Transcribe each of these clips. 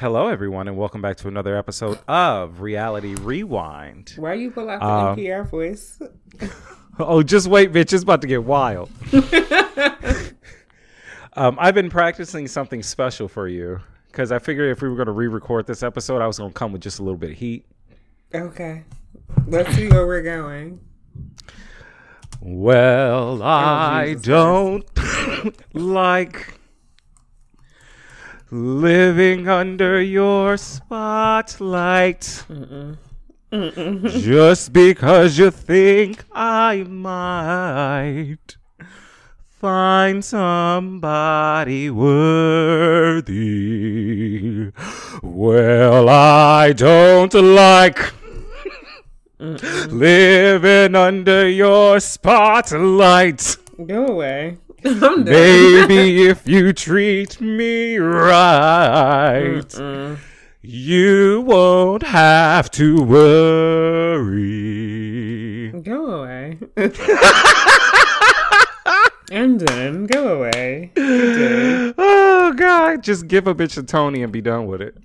Hello, everyone, and welcome back to another episode of Reality Rewind. Why are you pull out the Um, NPR voice? Oh, just wait, bitch. It's about to get wild. um, I've been practicing something special for you because I figured if we were going to re record this episode, I was going to come with just a little bit of heat. Okay. Let's see where we're going. Well, I Jesus don't like living under your spotlight. Just because you think I might find somebody worthy. Well, I don't like living under your spotlight. Go away. Maybe if you treat me right, you won't have to worry. Go away. I'm done. Go away. Oh God, just give a bitch a Tony and be done with it.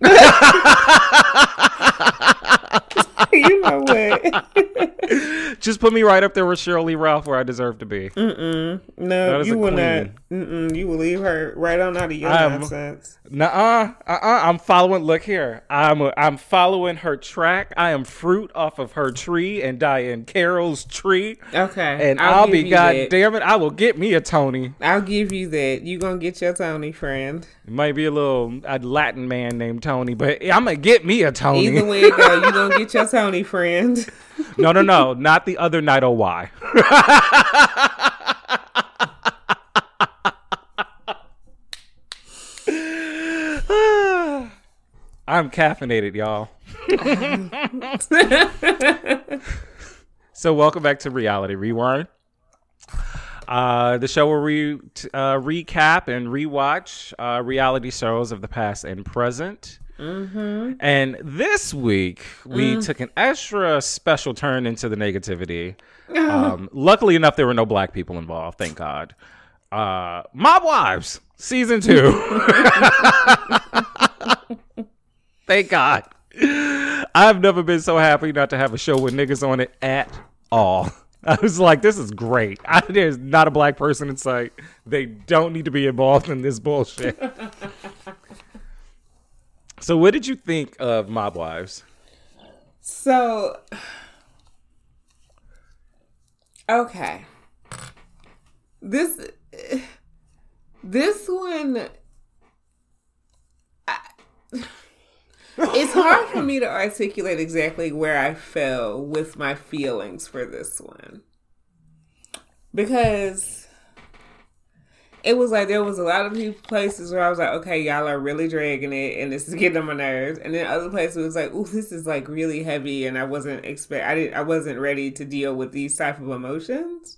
you know what? just put me right up there with Sheryl Lee Ralph where I deserve to be. Mm-mm. No, you a will not. Mm-mm. You will leave her right on out of your I'm- nonsense. Nuh-uh, uh-uh. I'm following. Look here. I'm I'm following her track. I am fruit off of her tree and Diahann Carroll's tree. Okay. And I'll, give be you god that. damn it, I will get me a Tony. I'll give you that. You gonna get your Tony friend. It might be a little a Latin man named Tony, but I'm gonna get me a Tony. Either way go, you gonna get your Tony friend. no, no, no, not the other night. Oh, why? I'm caffeinated, y'all. so, welcome back to Reality Rewind. Uh, the show where we uh, recap and rewatch uh, reality shows of the past and present. And this week, we took an extra special turn into the negativity. Um, luckily enough, there were no black people involved, thank God. Uh, Mob Wives, season two. thank God. I've never been so happy not to have a show with niggas on it at all. I was like, this is great. I, there's not a black person in sight. They don't need to be involved in this bullshit. So, what did you think of Mob Wives? So, okay, this this one, it's hard for me to articulate exactly where I fell with my feelings for this one because. It was like there was a lot of people places where I was like, okay, y'all are really dragging it, and this is getting on my nerves. And then other places it was like, ooh, this is like really heavy, and I wasn't expect, I didn't, I wasn't ready to deal with these type of emotions.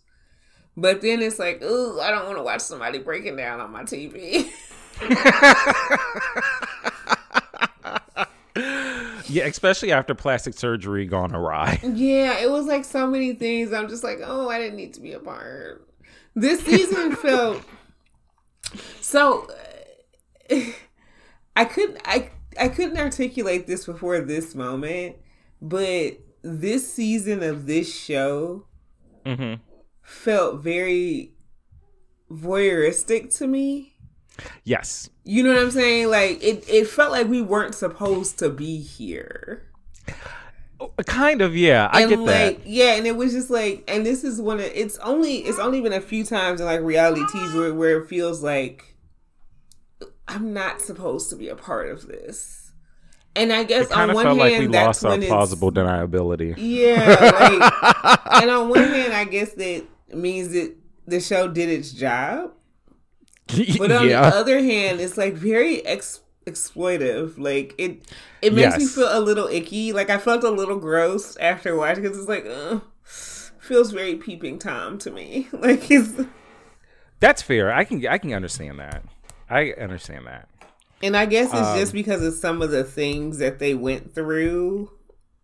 But then it's like, ooh, I don't want to watch somebody breaking down on my TV. Yeah, especially after plastic surgery gone awry. yeah, it was like so many things. I'm just like, oh, I didn't need to be a part. This season felt so. uh, I couldn't, I, I couldn't articulate this before this moment, but this season of this show hmm felt very voyeuristic to me. Yes. You know what I'm saying? Like it, it felt like we weren't supposed to be here. Oh, kind of, yeah. I and get like that. yeah, and it was just like and this is one of it's only it's only been a few times in like reality TV where, where it feels like I'm not supposed to be a part of this. And I guess on one hand like we that's lost our plausible deniability. Yeah, like, and on one hand, I guess that means that the show did its job. But on yeah. the other hand, it's like very ex- exploitive. Like it, it makes me feel a little icky. Like I felt a little gross after watching because it's like, uh, feels very peeping tom to me. Like he's. That's fair. I can I can understand that. I understand that. and I guess it's Um, just because of some of the things that they went through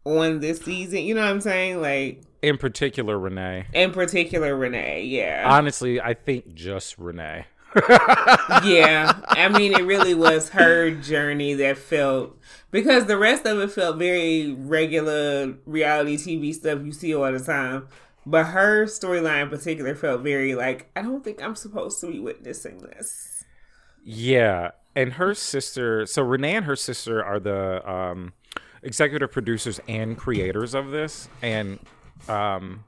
on this season. You know what I'm saying? Like In particular, Renee. in particular, Renee. Yeah. Honestly, I think just Renee. Yeah, I mean, it really was her journey that felt because the rest of it felt very regular reality TV stuff you see all the time. But her storyline in particular felt very like, I don't think I'm supposed to be witnessing this. Yeah. And her sister, so Renee and her sister are the um, executive producers and creators of this. And um,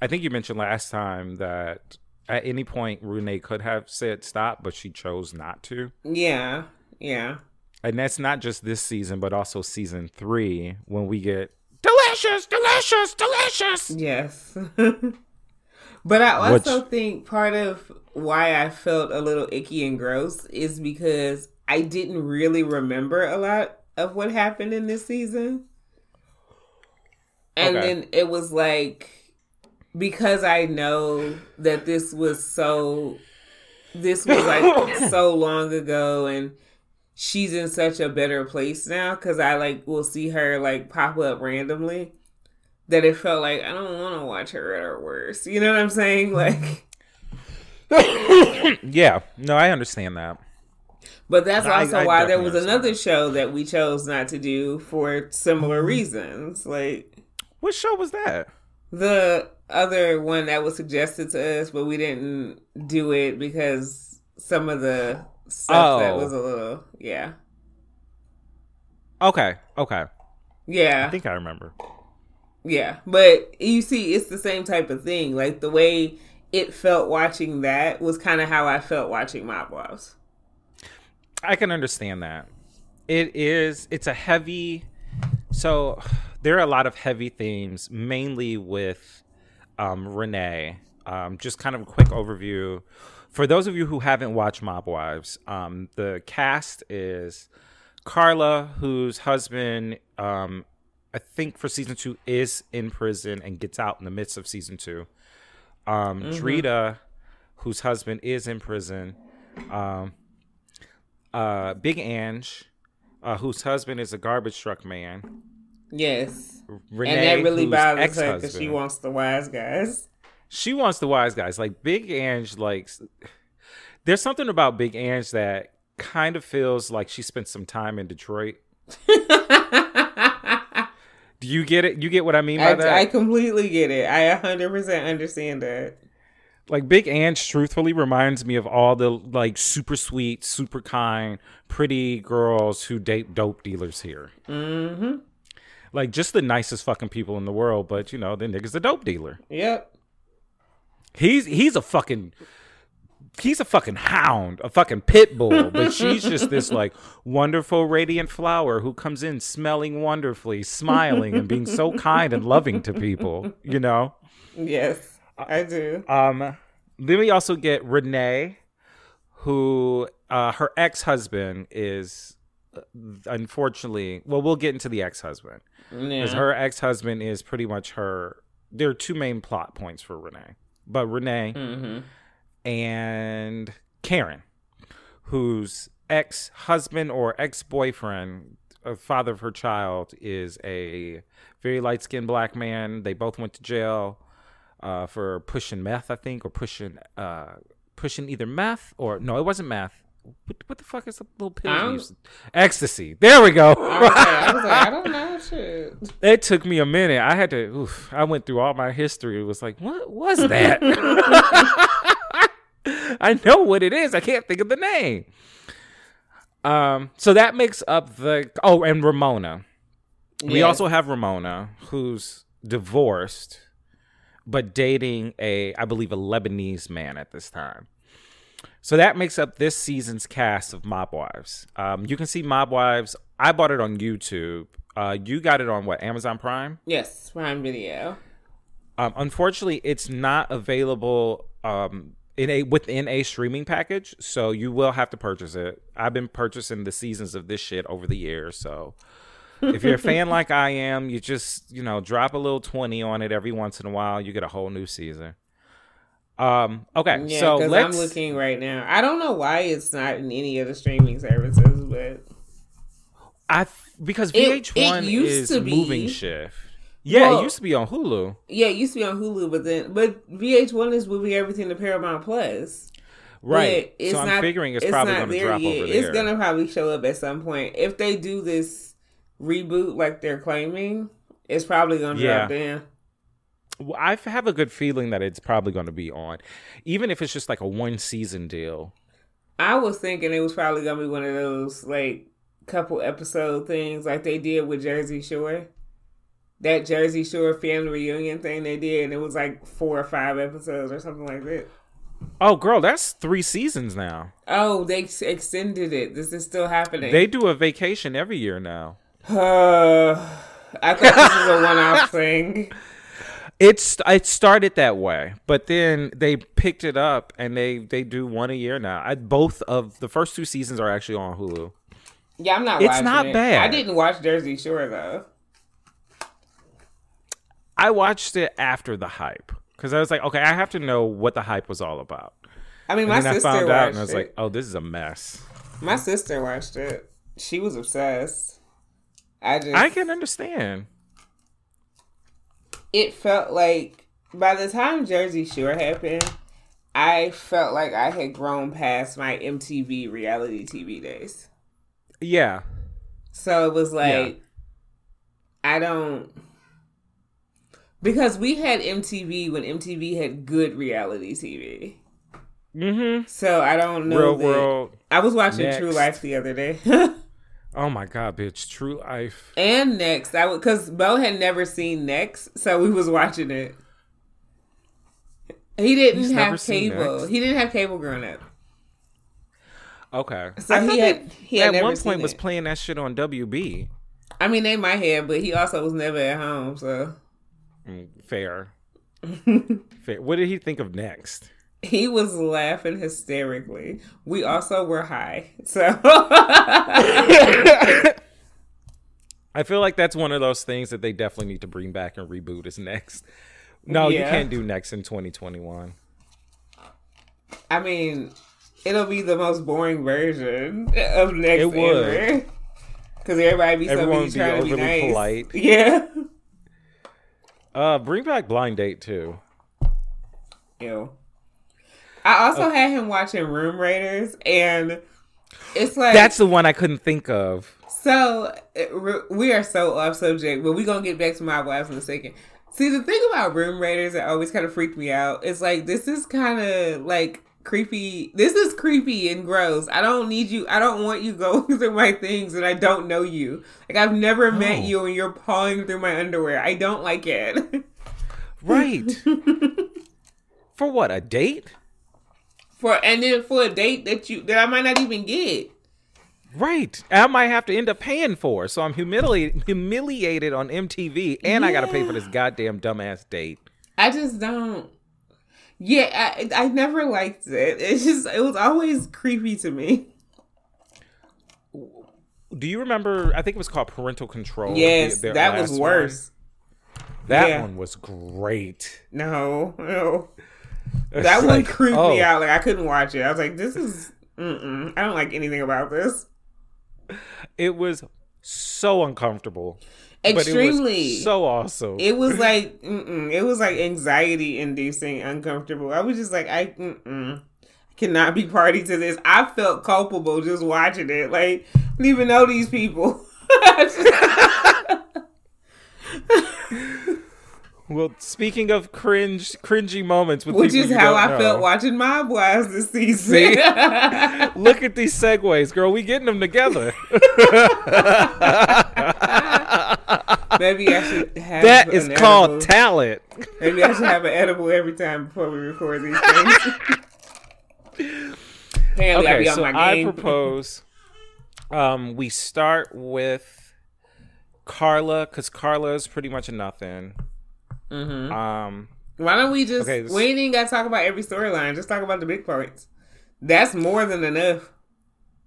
I think you mentioned last time that at any point Renee could have said stop, but she chose not to. Yeah. Yeah. And that's not just this season, but also season three when we get delicious, delicious, delicious. Yes. but I also Which, think part of why I felt a little icky and gross is because I didn't really remember a lot of what happened in this season. And okay. then it was like because I know that this was so this was like so long ago and she's in such a better place now because I like will see her like pop up randomly that it felt like I don't want to watch her at her worst. You know what I'm saying? Mm-hmm. Like, yeah, no, I understand that. But that's also I, I why there was another show that we chose not to do for similar mm-hmm. reasons. Like, what show was that? The other one that was suggested to us, but we didn't do it because some of the stuff oh. that was a little yeah. Okay. Okay. Yeah. I think I remember. Yeah, but you see, it's the same type of thing. Like the way it felt watching that was kind of how I felt watching Mob Wives. I can understand that. It is. It's a heavy. So there are a lot of heavy themes, mainly with um, Renee. Um, just kind of a quick overview for those of you who haven't watched Mob Wives, um, the cast is Carla, whose husband, um, I think for season two, is in prison and gets out in the midst of season two. Um, mm-hmm. Drita, whose husband is in prison. Um, uh, Big Ang, uh, whose husband is a garbage truck man. Yes. Renee, and that really bothers her because she wants the wise guys she wants the wise guys. Like Big Ang, like there's something about Big Ang that kind of feels like she spent some time in Detroit. Do you get it? You get what I mean by I, that? I completely get it. I 100% understand that. Like Big Ang truthfully reminds me of all the like super sweet, super kind, pretty girls who date dope dealers here. Mm-hmm. Like just the nicest fucking people in the world, but you know, the nigga's a dope dealer. Yep. He's he's a fucking he's a fucking hound, a fucking pit bull, but she's just this like wonderful, radiant flower who comes in smelling wonderfully, smiling, and being so kind and loving to people. You know? Yes, I do. Um, then we also get Renee, who uh, her ex husband is unfortunately. Well, we'll get into the ex husband because yeah. her ex husband is pretty much her. There are two main plot points for Renee but Renee mm-hmm. and Karen, whose ex husband or ex boyfriend, a father of her child, is a very light skinned black man. They both went to jail uh, for pushing meth, I think, or pushing uh, pushing either meth or no, it wasn't meth. What, what the fuck is the little pill? Ecstasy. There we go. I was like, I don't know shit. It took me a minute. I had to. Oof, I went through all my history. It was like, what was that? I know what it is. I can't think of the name. Um. So that makes up the. Oh, and Ramona. We also have Ramona, who's divorced, but dating a, I believe, a Lebanese man at this time. So that makes up this season's cast of Mob Wives. Um, you can see Mob Wives. I bought it on YouTube. Uh, you got it on what? Amazon Prime? Yes, Prime Video. Um, unfortunately, it's not available um, in a within a streaming package, so you will have to purchase it. I've been purchasing the seasons of this shit over the years, so if you're a fan like I am, you just you know drop a little twenty on it every once in a while. You get a whole new season. Um, okay, yeah, so let's... I'm looking right now. I don't know why it's not in any of the streaming services, but I because VH1 it, it is moving shift. Yeah, well, it used to be on Hulu. Yeah, it used to be on Hulu, but then but VH1 is moving everything to Paramount Plus. Right. But it's so I'm not, figuring it's, probably not going to there drop yet. over It's gonna probably show up at some point. If they do this reboot like they're claiming, it's probably gonna Yeah. drop then. I have a good feeling that it's probably going to be on, even if it's just like a one season deal. I was thinking it was probably gonna be one of those like couple episode things like they did with Jersey Shore. That Jersey Shore family reunion thing they did, and it was like four or five episodes or something like that. Oh, girl, that's three seasons now. Oh, they ex- extended it. This is still happening. They do a vacation every year now. Uh, I thought this was a one-off thing. It's it started that way, but then they picked it up and they they do one a year now. I, both of the first two seasons are actually on Hulu. Yeah, I'm not. It's watching not it. bad. I didn't watch Jersey Shore though. I watched it after the hype because I was like, okay, I have to know what the hype was all about. I mean, And my then I sister found watched out and I was it. like, oh, this is a mess. my sister watched it. She was obsessed. I just. I can understand. It felt like by the time Jersey Shore happened, I felt like I had grown past my MTV reality TV days. Yeah, So it was like, I don't. Because we had MTV when MTV had good reality TV. mm-hmm. So I don't know. Real that- world. I was watching Next. True Life the other day. Oh my god, bitch! True life. and Next. I would because Bo had never seen Next, so we was watching it. He didn't He's have cable. He didn't have cable growing up. Okay. So I he had- he had at one point was playing that shit on WB. I mean, they might have, but he also was never at home. So Mm, Fair. Fair. What did he think of next? he was laughing hysterically. We also were high, so I feel like that's one of those things that they definitely need to bring back and reboot is next. No, you can't do next in 2021. I mean, it'll be the most boring version of Next It would. ever. Because everybody be so Everyone would be trying to be nice. polite. Yeah. Uh, bring back Blind Date too. Ew. I also oh. had him watching Room Raiders, and it's like That's the one I couldn't think of. so. We are so off subject, but we're gonna get back to my wives in a second. See, the thing about Room Raiders that always kind of freaked me out is like this is kind of like creepy. This is creepy and gross. I don't need you. I don't want you going through my things, and I don't know you. Like I've never met you, and you're pawing through my underwear. I don't like it. Right. For what? A date? For and then for a date that you that I might not even get. Right. I might have to end up paying for. So I'm humiliated humiliated on MTV and I got to pay for this goddamn dumbass date. I just don't. Yeah, I I never liked it. It's just it was always creepy to me. Do you remember I think it was called Parental Control. Yes, their that was worse. one? That Yeah. one was great. No, no, It's that one like, creeped oh, me out. Like I couldn't watch it. I was like, this is. Mm-mm. I don't like anything about this. It was so uncomfortable. Extremely. so awesome. It was like, mm-mm. it was like anxiety inducing, uncomfortable. I was just like, I mm-mm. cannot be party to this. I felt culpable just watching it. Like, I don't even know these people. well, speaking of cringe, cringy moments with Which is how I know, felt watching Mob Wives this season. Look at these segues, girl. We getting them together. Maybe I should have that is called edible. talent. Maybe I should have an edible every time before we record these things. Apparently, Okay, so I propose um, we start with Carla because Carla is pretty much a nothing. Mhm. Um, Why don't we just? Okay, this- we ain't even got to talk about every storyline. Just talk about the big parts. That's more than enough.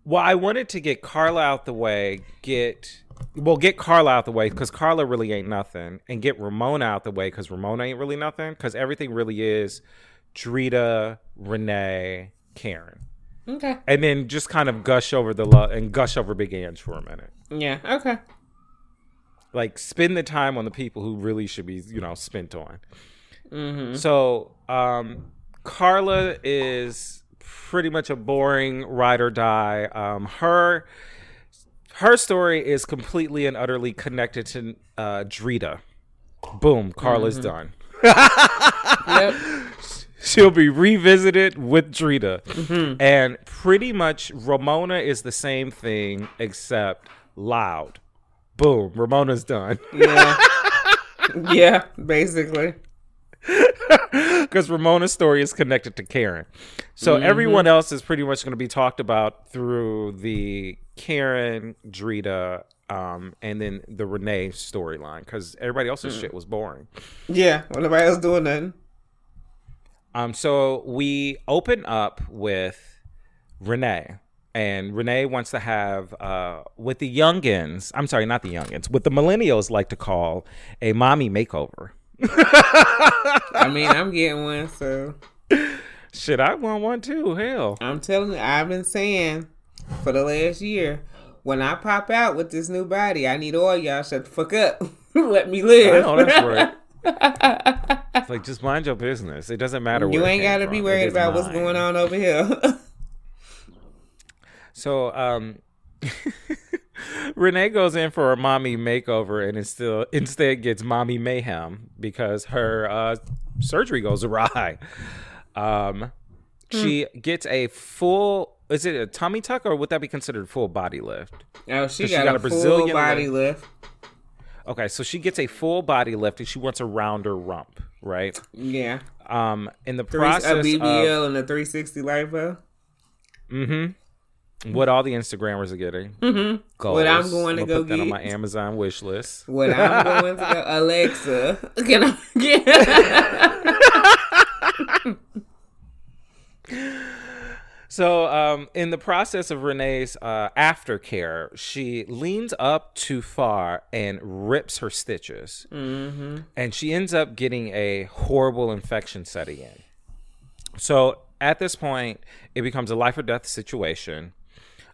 well, I wanted to get Carla out the way, get well, get Carla out the way because Carla really ain't nothing, and get Ramona out the way because Ramona ain't really nothing because everything really is Drita, Renee, Karen, Okay. and then just kind of gush over the love and gush over Big Ang for a minute. Yeah. Okay. Like spend the time on the people who really should be you know spent on Mm-hmm. so um carla is pretty much a boring ride or die. Um, her her story is completely and utterly connected to uh, Drita. Boom, Carla's done. Yep. She'll be revisited with Drita. And pretty much Ramona is the same thing except loud. Boom, Ramona's done. Yeah. yeah, basically. because Ramona's story is connected to Karen. So everyone else is pretty much going to be talked about through the Karen, Drita, um, and then the Renee storyline because everybody else's shit was boring. Yeah. Well, nobody else doing nothing. Um, so we open up with Renee. And Renee wants to have uh, what the youngins, I'm sorry, not the youngins, what the millennials like to call a mommy makeover. I mean, I'm getting one, so Shit, I want one too. Hell. I'm telling you, I've been saying for the last year, when I pop out with this new body, I need all y'all shut the fuck up. Let me I live. know that's right. It's like just mind your business. It doesn't matter. You ain't got to be worried about what's going on over here. So, um, Renee goes in for a mommy makeover and still instead gets mommy mayhem because her uh, surgery goes awry. Um, she gets a full. Is it a tummy tuck or would that be considered full body lift? oh, she she got, got a, a Brazilian full body lift. Okay, so she gets a full body lift and she wants a rounder rump, right? Yeah. Um, in the process a of BBL and a 360 lipo. What all the Instagrammers are getting. Mm-hmm. What I'm going to go put that on my Amazon wish list. What I'm going to go, Alexa, can I get? So, um, in the process of Renee's uh, aftercare, she leans up too far and rips her stitches, mm-hmm. and she ends up getting a horrible infection setting in. So, at this point, it becomes a life or death situation.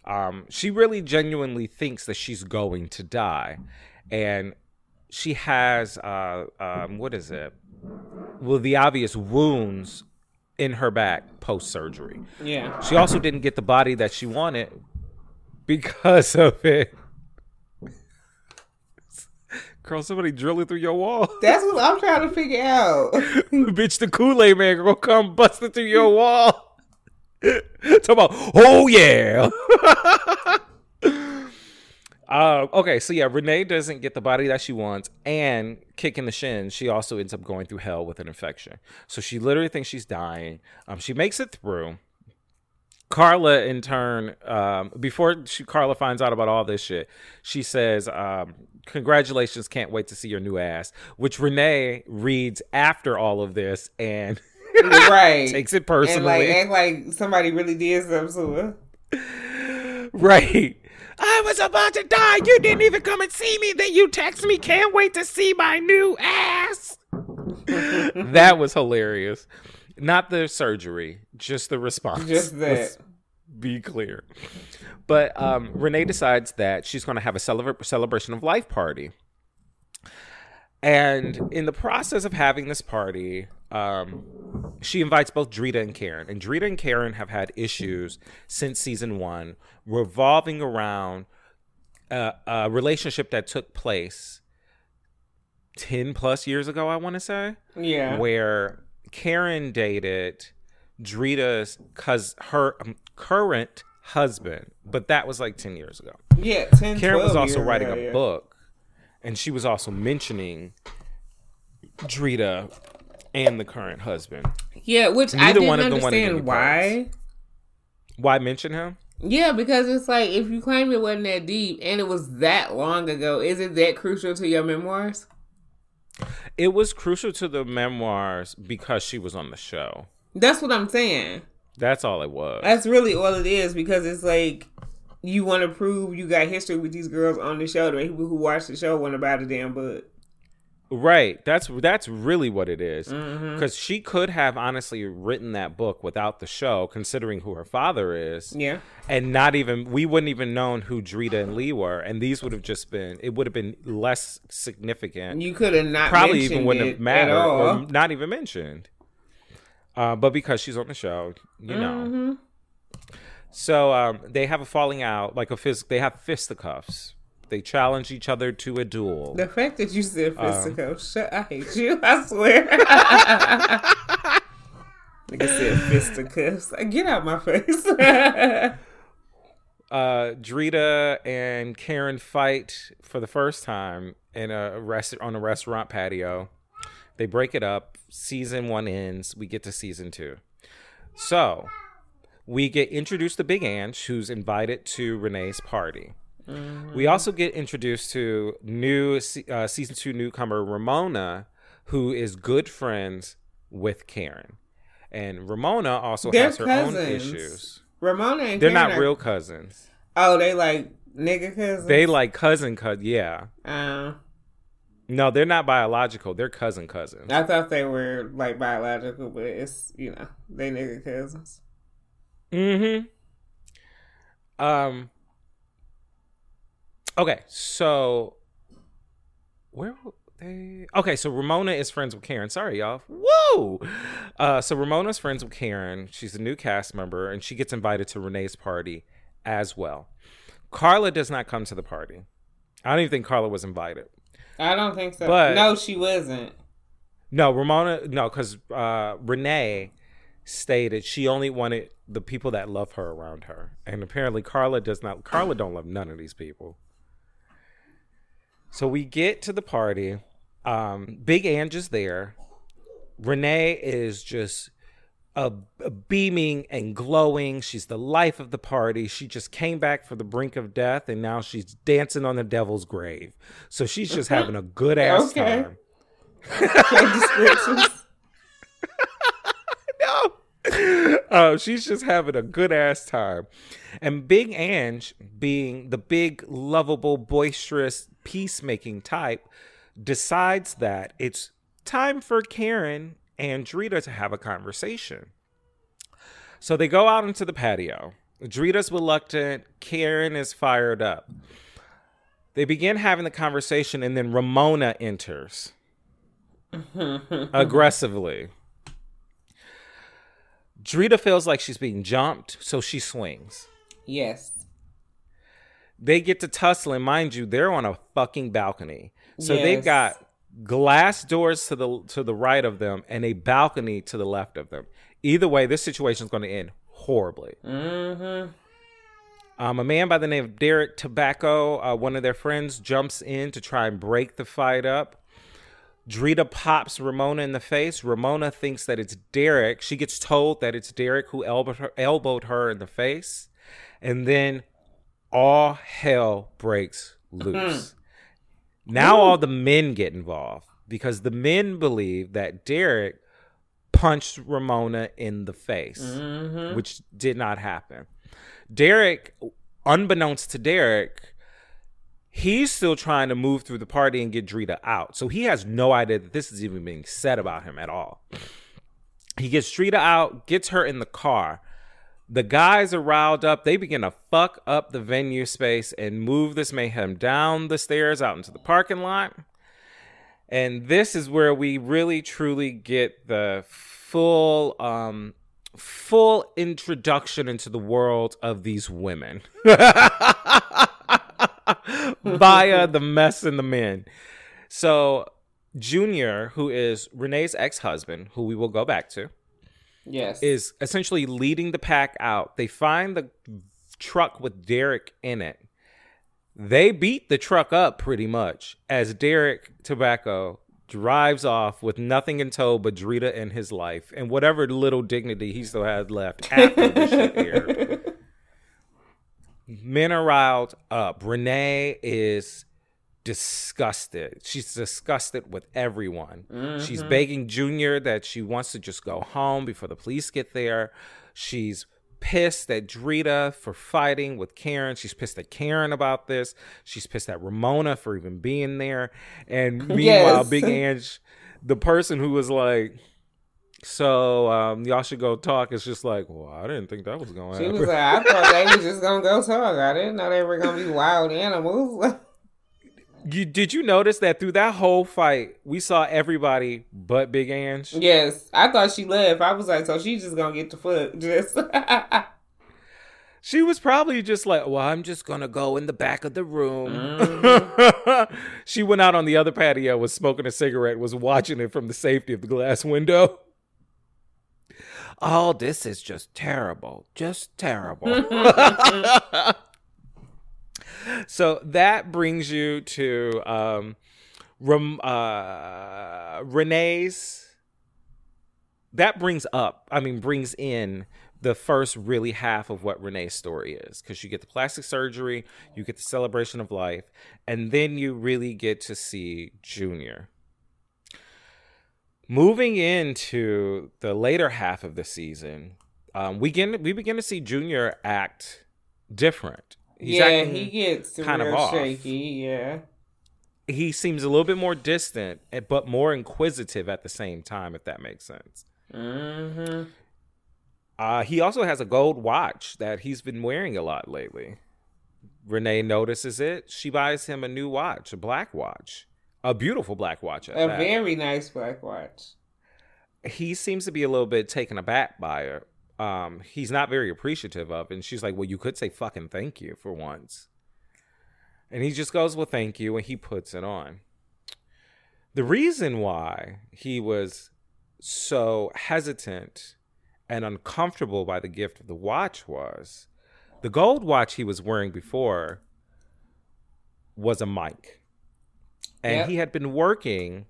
Um, she really genuinely thinks that she's going to die, and she has uh, um, what is it? Well, the obvious wounds in her back post surgery. yeah. She also didn't get the body that she wanted because of it. Girl, somebody drilling through your wall. That's what I'm trying to figure out. Bitch, the Kool Aid man gonna come busting through your wall. Talk about, oh yeah. Uh, okay, so yeah, Renee doesn't get the body that she wants, and kick in the shin, she also ends up going through hell with an infection. So she literally thinks she's dying. Um, she makes it through. Carla, in turn, um, before she, Carla finds out about all this shit, she says, um, "Congratulations! Can't wait to see your new ass." Which Renee reads after all of this and right. takes it and personally. like act like somebody really did something to her. Right. I was about to die. You didn't even come and see me. Then you text me, can't wait to see my new ass. that was hilarious. Not the surgery, just the response. Just that. Let's be clear. But um, Renee decides that she's going to have a celebra- celebration of life party. And in the process of having this party, um, she invites both Drita and Karen. And Drita and Karen have had issues since season one revolving around a, a relationship that took place 10 plus years ago, I want to say, Yeah. where Karen dated Drita's cuz her um, current husband, but that was like 10 years ago. yeah. 10, Karen was also writing ago, a yeah. book, and she was also mentioning Drita and the current husband. Yeah, which I didn't one of them wanted any understand why. Why mention him? Yeah, because it's like if you claim it wasn't that deep and it was that long ago, is it that crucial to your memoirs? It was crucial to the memoirs because she was on the show. That's what I'm saying. That's all it was. That's really all it is because it's like you want to prove you got history with these girls on the show. The people who watch the show want about the damn book. Right. That's that's really what it is. Mm-hmm. Because she could have honestly written that book without the show, considering who her father is. Yeah. And not even we wouldn't even known who Drita and Lee were, and these would have just been it would have been less significant. You could have not Probably even wouldn't have mattered or not even mentioned. Uh, but because she's on the show, you know. Mm-hmm. So um, they have a falling out, like a phys- they have fisticuffs. They challenge each other to a duel. The fact that you said Um, fisticuffs, shut, I hate you. I swear. Nigga said fisticuffs. Like, Get out my face. uh, Drita and Karen fight for the first time in a rest on a restaurant patio. They break it up. Season one ends. We get to season two. So we get introduced to Big Ang, who's invited to Renee's party. We also get introduced to new uh, season two newcomer Ramona, who is good friends with Karen, and Ramona also They're has her own issues. Ramona and They're Karen not are- real cousins. Oh, they like nigga cousins. They like cousin cousin. Yeah. Uh, No, they're not biological. They're cousin cousins. I thought they were like biological, but it's you know they nigga cousins. Mm-hmm. Um. Okay, so where were they? Okay, so Ramona is friends with Karen. Sorry, y'all. Whoa. Uh, so Ramona's friends with Karen. She's a new cast member, and she gets invited to Renee's party as well. Carla does not come to the party. I don't even think Carla was invited. I don't think so. But- no, she wasn't. No, Ramona. No, because uh, Renee stated she only wanted the people that love her around her, and apparently Carla does not. Carla don't love none of these people. So we get to the party. Um, Big Ang is there. Renee is just a, a beaming and glowing. She's the life of the party. She just came back from the brink of death, and now she's dancing on the devil's grave. So she's just having a good ass Okay. time. Okay, descriptions. no. Oh, she's just having a good ass time. And Big Ang, being the big, lovable, boisterous, peacemaking type, decides that it's time for Karen and Drita to have a conversation. So they go out into the patio. Drita's reluctant, Karen is fired up. They begin having the conversation, and then Ramona enters aggressively. Drita feels like she's being jumped, so she swings. yes. They get to tussling, mind you, they're on a fucking balcony. So they've got glass doors to the to the right of them and a balcony to the left of them. Either way, this situation is going to end horribly. Mm-hmm. Um, a man by the name of Derek Tobacco, uh, one of their friends, jumps in to try and break the fight up. Drita pops Ramona in the face. Ramona thinks that it's Derek. She gets told that it's Derek who elbowed her, elbowed her in the face. And then all hell breaks loose. now all the men get involved because the men believe that Derek punched Ramona in the face, Mm-hmm. which did not happen. Derek, unbeknownst to Derek, he's still trying to move through the party and get Drita out. So he has no idea that this is even being said about him at all. He gets Drita out, gets her in the car. The guys are riled up. They begin to fuck up the venue space and move this mayhem down the stairs out into the parking lot. And this is where we really truly get the full um full introduction into the world of these women via the mess and the men. So Junior, who is Renee's ex-husband, who we will go back to, Yes. is essentially leading the pack out. They find the truck with Derek in it. They beat the truck up pretty much as Derek Tobacco drives off with nothing in tow but Drita and his life and whatever little dignity he still had left after the shit aired. Men are riled up. Renee is disgusted. She's disgusted with everyone. She's mm-hmm. begging Junior that she wants to just go home before the police get there. She's pissed at Drita for fighting with Karen. She's pissed at Karen about this. She's pissed at Ramona for even being there. And meanwhile, Yes. Big Ang, the person who was like, so um, y'all should go talk. It's just like, well, I didn't think that was going to She happen. was like, I thought they was just gonna go talk. I didn't know they were gonna be wild animals. You did you notice that through that whole fight, we saw everybody but Big Ang? Yes, I thought she left. I was like, so she's just gonna get the foot. Just She was probably just like, well, I'm just gonna go in the back of the room. Mm. she went out on the other patio, was smoking a cigarette, was watching it from the safety of the glass window. Oh, this is just terrible. Just terrible. so that brings you to um, Rem, uh, Renee's. That brings up, I mean, brings in the first really half of what Renee's story is because you get the plastic surgery, you get the celebration of life, and then you really get to see Junior. Moving into the later half of the season, um, we begin we begin to see Junior act different. He's yeah, he gets kind of off. shaky. Yeah, he seems a little bit more distant, eh, but more inquisitive at the same time. If that makes sense. Mm-hmm. Uh, he also has a gold watch that he's been wearing a lot lately. Renee notices it. She buys him a new watch, a black watch, a beautiful black watch. a that. very nice black watch. He seems to be a little bit taken aback by her. Um, he's not very appreciative of, it. and she's like, "Well, you could say fucking thank you for once." And he just goes, "Well, thank you," and he puts it on. The reason why he was so hesitant and uncomfortable by the gift of the watch was the gold watch he was wearing before was a mic. And yep. he had been working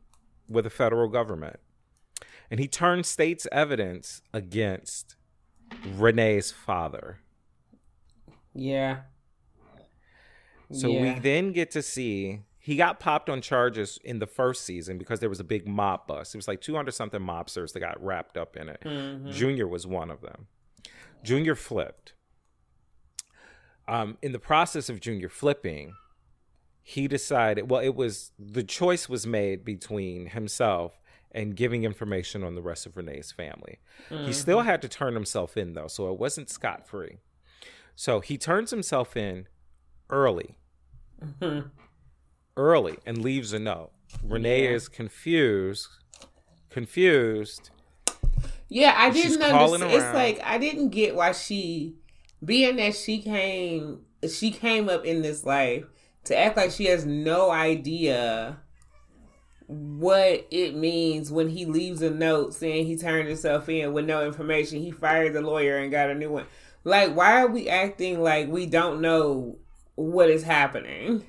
with the federal government. And he turned state's evidence against Renee's father. Yeah. So yeah. we then get to see he got popped on charges in the first season because there was a big mob bust. It was like 200 something mobsters that got wrapped up in it. Mm-hmm. Junior was one of them. Junior flipped. Um, in the process of Junior flipping, he decided, well, it was the choice was made between himself and giving information on the rest of Renee's family. Mm-hmm. He still had to turn himself in, though, so it wasn't scot free. So he turns himself in early. Mm-hmm early and leaves a note. Renee yeah. is confused. Confused. Yeah, I didn't understand. It's like I didn't get why she, being that she came, she came up in this life to act like she has no idea what it means when he leaves a note saying he turned himself in with no information. He fired the lawyer and got a new one. Like, why are we acting like we don't know what is happening?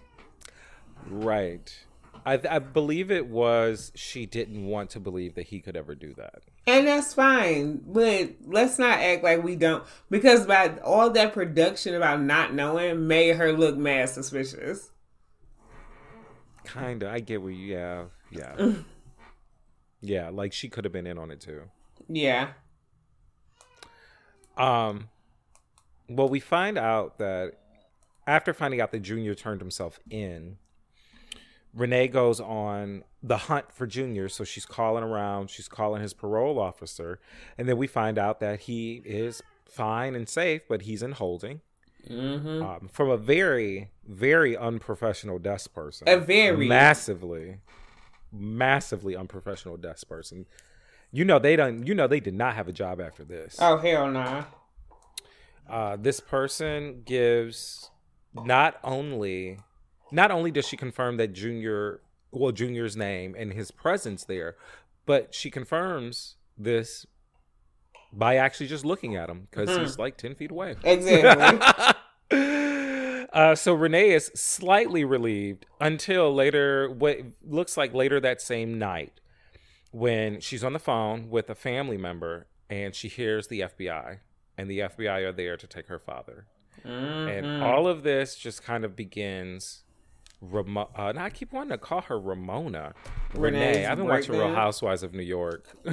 Right. I, I believe it was she didn't want to believe that he could ever do that. And that's fine, but let's not act like we don't because by all that production about not knowing made her look mad suspicious. Kinda, I get what you. Yeah, yeah, yeah. Like she could have been in on it too. Yeah. Um. Well, we find out that after finding out that Junior turned himself in, Renee goes on the hunt for Junior. So she's calling around, she's calling his parole officer. And then we find out that he is fine and safe, but he's in holding. Mm-hmm. Um, from a very, very unprofessional desk person. A very massively, massively unprofessional desk person. You know they don't. You know they did not have a job after this. Oh hell no! Nah. Uh, this person gives not only not only does she confirm that Junior, well, Junior's name and his presence there, but she confirms this by actually just looking at him because mm-hmm. he's like 10 feet away. Exactly. uh, so Renee is slightly relieved until later, what looks like later that same night, when she's on the phone with a family member and she hears the FBI, and the FBI are there to take her father. Mm-hmm. And all of this just kind of begins Ramona. Uh, I keep wanting to call her Ramona. Renee's Renee. I've been watching Real Housewives of New York.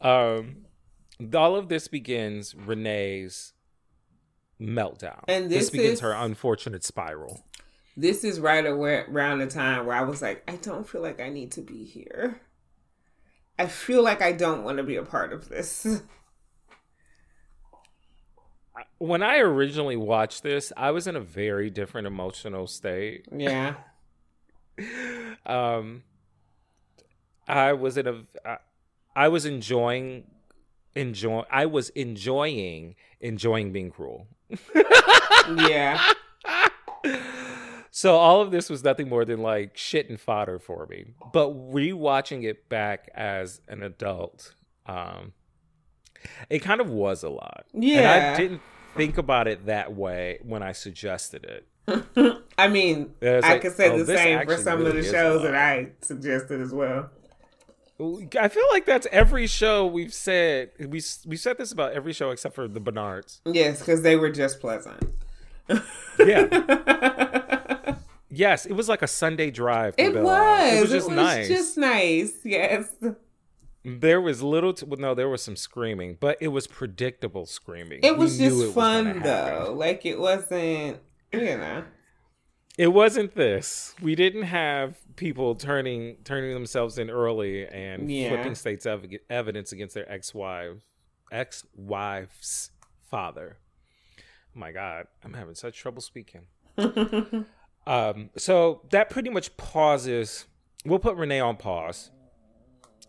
um, all of this begins Renee's meltdown. And this, this begins is, her unfortunate spiral. This is right around the time where I was like, I don't feel like I need to be here. I feel like I don't want to be a part of this. when I originally watched this, I was in a very different emotional state. Yeah. um, I was in a, I, I was enjoying, enjoy. I was enjoying enjoying being cruel. yeah. So all of this was nothing more than like shit and fodder for me. But rewatching it back as an adult, um, it kind of was a lot. Yeah. And I didn't think about it that way when I suggested it. I mean, I like, could say oh, the same for some of the shows that I suggested as well. I feel like that's every show we've said. We we said this about every show except for the Bernards. Yes, because they were just pleasant. Yeah. yes, it was like a Sunday drive. It was. It was just nice. just nice. Yes. There was little. To, well, no, there was some screaming, but it was predictable screaming. It was just it fun gonna though. Like it wasn't, you know. It wasn't this. We didn't have people turning turning themselves in early and Yeah. flipping states ev- evidence against their ex-wife ex-wife's father. Oh my god, I'm having such trouble speaking. um, so that pretty much pauses. We'll put Renee on pause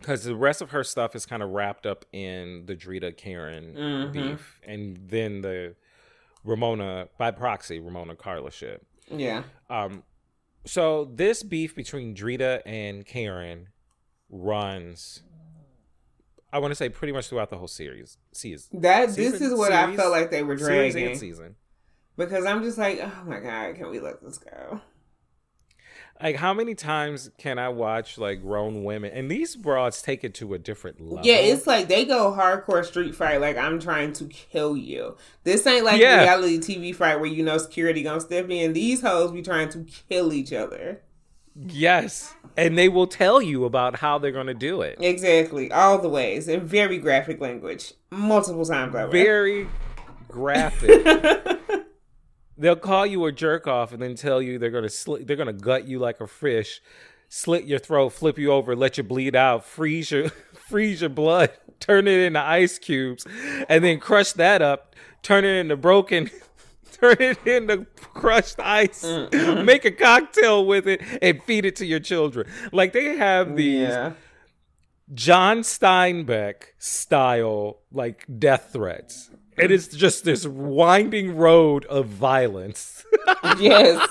because the rest of her stuff is kind of wrapped up in the Drita Karen Mhm. beef, and then the Ramona by proxy Ramona Carla shit. Yeah. Um, so this beef between Drita and Karen runs. I want to say pretty much throughout the whole series. Season, That this is what I felt like they were series dragging season. because I'm just like, oh my god, can we let this go? Like, how many times can I watch like grown women and these broads take it to a different level? Yeah, it's like they go hardcore street fight. Like I'm trying to kill you. This ain't like Yeah. reality TV fight where you know security gonna step in. These hoes be trying to kill each other. yes, and they will tell you about how they're to do it. Exactly, all the ways in very graphic language, multiple times over. Very graphic. they'll call you a jerk off and then tell you they're gonna slit, they're gonna gut you like a fish, slit your throat, flip you over, let you bleed out, freeze your freeze your blood, turn it into ice cubes, and then crush that up, turn it into broken. Turn it into crushed ice, mm-hmm. make a cocktail with it, and feed it to your children. Like they have these yeah, John Steinbeck style like death threats. It is just this winding road of violence. yes,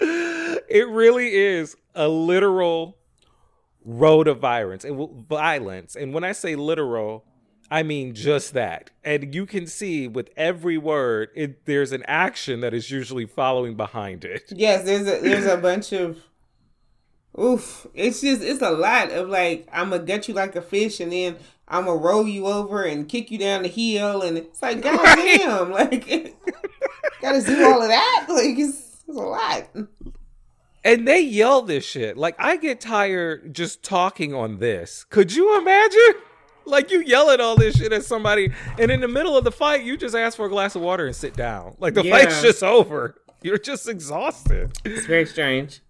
it really is a literal road of violence and violence. And when I say literal, I mean just that. And you can see with every word, it, there's an action that is usually following behind it. yes. There's a there's a bunch of. Oof! It's just it's a lot of like I'm gonna gut you like a fish, and then I'm gonna roll you over and kick you down the hill, and it's like god goddamn, like gotta do all of that. Like it's, it's a lot. And they yell this shit. Like I get tired just talking on this. Could you imagine? Like you yelling all this shit at somebody, and in the middle of the fight, you just ask for a glass of water and sit down. Like the fight's just over. You're just exhausted. It's very strange.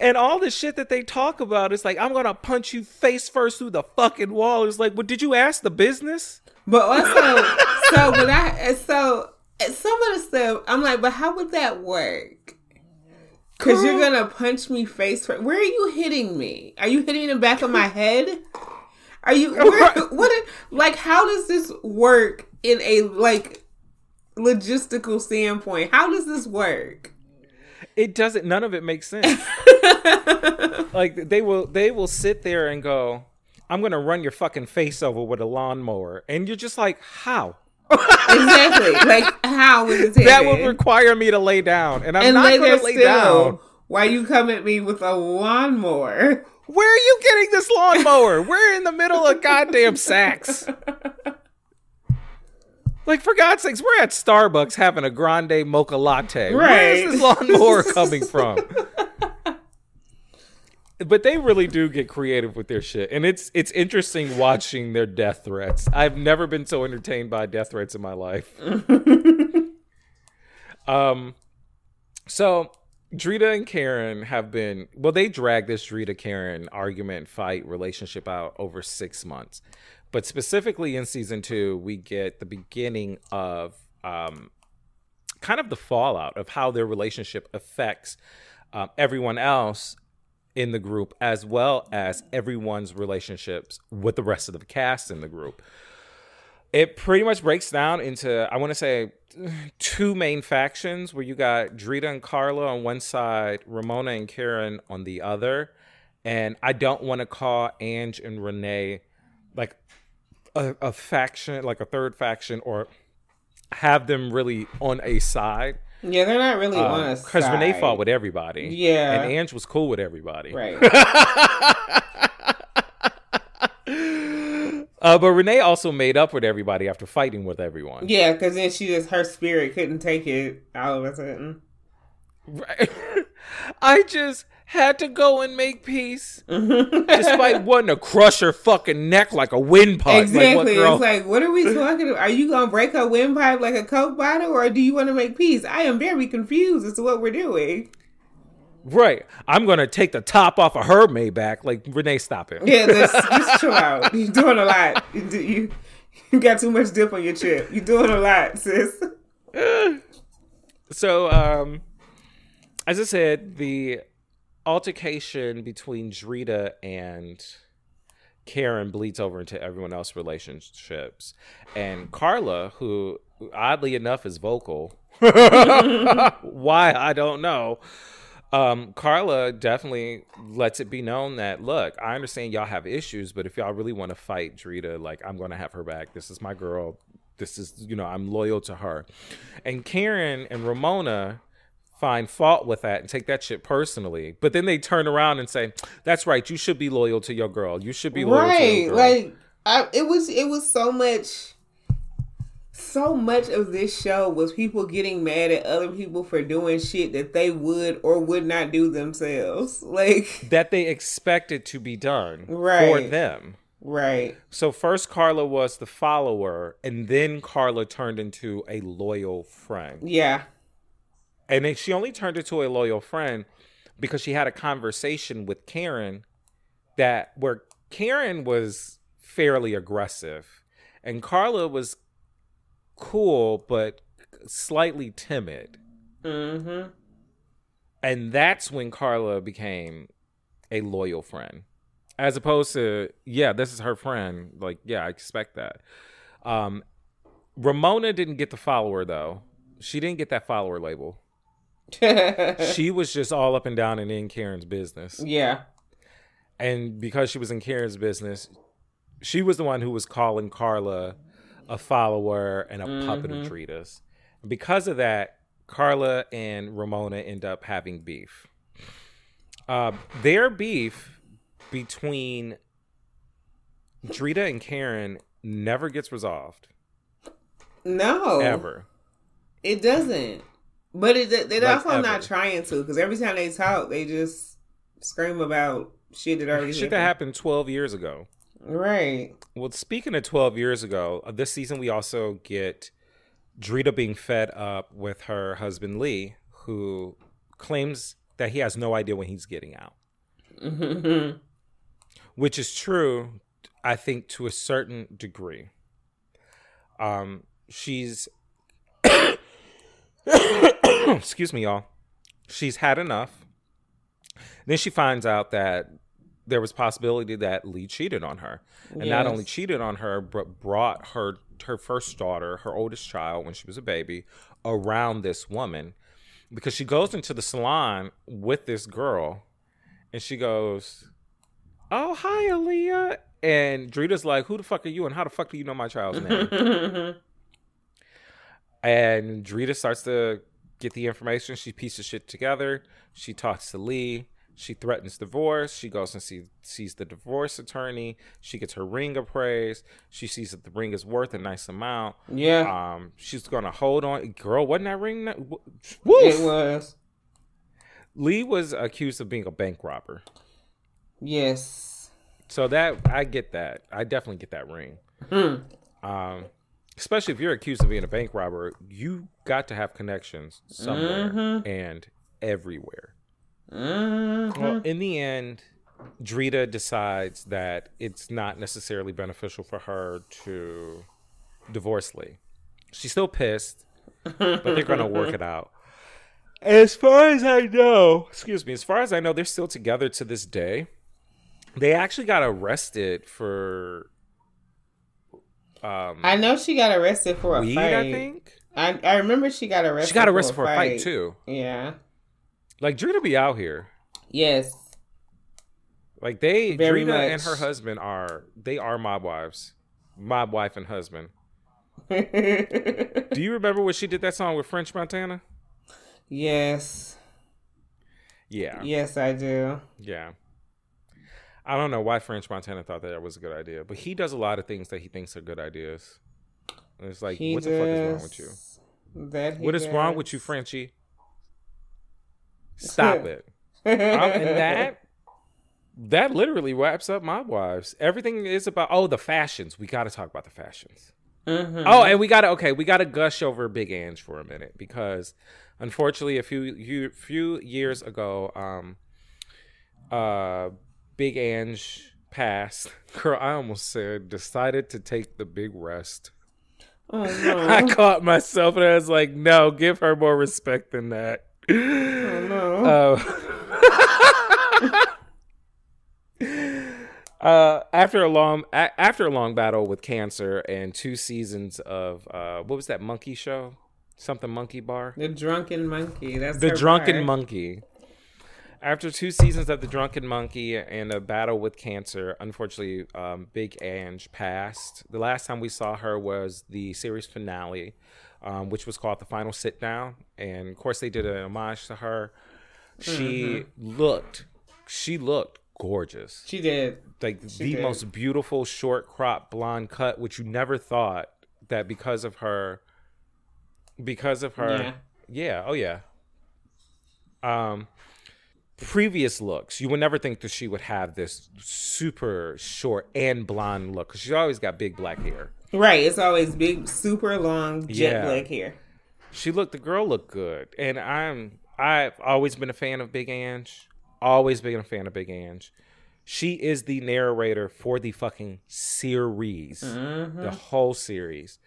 And all the shit that they talk about is like, I'm gonna punch you face first through the fucking wall. It's like, well, did you ask the business? But also, so when I so some of the stuff, I'm like, but how would that work? Because you're gonna punch me face first. Where are you hitting me? Are you hitting the back of my head? Are you where, what? Like, how does this work in a like logistical standpoint? How does this work? It doesn't. None of it makes sense. like they will, they will sit there and go, "I'm gonna run your fucking face over with a lawnmower," and you're just like, "How?" exactly. Like, how is it? That would require me to lay down, and I'm and not lay gonna lay down. Why you come at me with a lawnmower? Where are you getting this lawnmower? We're in the middle of goddamn Saks. Like for God's sakes, we're at Starbucks having a grande mocha latte. Where is Right. this lawnmower coming from? but they really do get creative with their shit, and it's it's interesting watching their death threats. I've never been so entertained by death threats in my life. um, so Drita and Karen have been well, they dragged this Drita Karen argument, fight, relationship out over six months. But specifically in season two, we get the beginning of um, kind of the fallout of how their relationship affects um, everyone else in the group, as well as everyone's relationships with the rest of the cast in the group. It pretty much breaks down into, I want to say, two main factions where you got Drita and Carla on one side, Ramona and Karen on the other. And I don't want to call Ang and Renee like a, a faction, like a third faction, or have them really on a side. Yeah, they're not really on a Because. Renee fought with everybody. Yeah. And Ang was cool with everybody. Right. Uh, but Renee also made up with everybody after fighting with everyone. yeah, because then she just her spirit couldn't take it all of a sudden. Right. I just had to go and make peace, despite wanting to crush her fucking neck like a windpipe. exactly. Like, what, girl? it's like, what are we talking about? Are you gonna break her windpipe like a coke bottle, or do you want to make peace? I am very confused as to what we're doing. right. I'm gonna take the top off of her Maybach. Like Renee, stop it. Yeah, just, just chill out. You're doing a lot. You, do- you you got too much dip on your chip. You're doing a lot, sis. So, um, as I said, the altercation between Drita and Karen bleeds over into everyone else's relationships. And Carla, who oddly enough is vocal, why I don't know. Um, Carla definitely lets it be known that look, I understand y'all have issues, but if y'all really want to fight Drita, like I'm gonna have her back. This is my girl. This is you know, I'm loyal to her. And Karen and Ramona find fault with that and take that shit personally. But then they turn around and say, That's right, you should be loyal to your girl. You should be loyal to right your girl. like I, it was it was so much so much of this show was people getting mad at other people for doing shit that they would or would not do themselves like that they expected to be done right. for them. right So first Carla was the follower, and then Carla turned into a loyal friend. yeah And then she only turned into a loyal friend because she had a conversation with Karen that where Karen was fairly aggressive and Carla was cool but slightly timid. mm-hmm And that's when Carla became a loyal friend. As opposed to, yeah, this is her friend. Like, yeah, I expect that. Um, Ramona didn't get the follower though. She didn't get that follower label. She was just all up and down and in Karen's business. yeah And because she was in Karen's business, she was the one who was calling Carla a follower and a puppet of Drita's. Because of that, Carla and Ramona end up having beef. Uh, their beef between Drita and Karen never gets resolved no ever. it doesn't but it, they're Like also not trying to because every time they talk they just scream about shit that already Shit that happened 12 years ago. right Well, speaking of 12 years ago, uh, this season we also get Drita being fed up with her husband Lee, who claims that he has no idea when he's getting out. Which is true, I think, to a certain degree. Um, she's, excuse me, y'all. She's had enough. Then she finds out that there was possibility that Lee cheated on her, and not only cheated on her, but brought her her first daughter, her oldest child, when she was a baby, around this woman, because she goes into the salon with this girl, and she goes, "Oh hi, Aaliyah," and Drita's like, "Who the fuck are you, and how the fuck do you know my child's name?" And Drita starts to get the information. She pieces shit together. She talks to Lee. She threatens divorce. She goes and see, sees the divorce attorney. She gets her ring appraised. She sees that the ring is worth a nice amount. yeah Um, she's gonna hold on. Girl, wasn't that ring? That, it was Lee was accused of being a bank robber. yes So that I get that. I definitely get that ring. Um, especially if you're accused of being a bank robber, you got to have connections somewhere and everywhere. Mhm. Well, in the end, Drita decides that it's not necessarily beneficial for her to divorce Lee. She's still pissed, but they're gonna work it out. As far as I know, excuse me, as far as I know, they're still together to this day. They actually got arrested for um I know she got arrested for a weed, fight. I think. I, I remember she got arrested. She got arrested for for a fight too. Yeah. Like Drita be out here. Yes. Like they Very Drita and her husband are they are mob wives. Mob wife and husband. Do you remember when she did that song with French Montana? Yes, Yeah. Yes, I do. Yeah. I don't know why French Montana thought that that was a good idea, but he does a lot of things that he thinks are good ideas. And it's like, He what the fuck is wrong with you? That he What is wrong with you, Frenchie? Stop it. Um, and that that literally wraps up my Wives. Everything is about oh the fashions. We got to talk about the fashions. Mhm. Oh, and we got to okay, we got to gush over Big Ang for a minute because unfortunately a few few, few years ago um uh Big Ang passed. Girl, I almost said decided to take the big rest. Oh, I caught myself and I was like, no, give her more respect than that. oh, no. Uh, uh, after a long a- after a long battle with cancer and two seasons of uh, what was that monkey show? Something monkey bar. the drunken monkey. That's The drunken bar. monkey. After two seasons of the drunken monkey and a battle with cancer, unfortunately, um, Big Ang passed. The last time we saw her was the series finale, um, which was called the final sit down, and of course they did an homage to her. She looked, she looked gorgeous, She did. like the did. most beautiful short crop blonde cut, which you never thought that because of her, because of her, Yeah. yeah, oh yeah. Um, previous looks, you would never think that she would have this super short and blonde look because she's always got big black hair. Right. It's always big, super long, jet Yeah. black hair. She looked, the girl looked good, and I'm, I've always been a fan of Big Ang. Always been a fan of Big Ang. She is the narrator for the fucking series, mm-hmm. the whole series.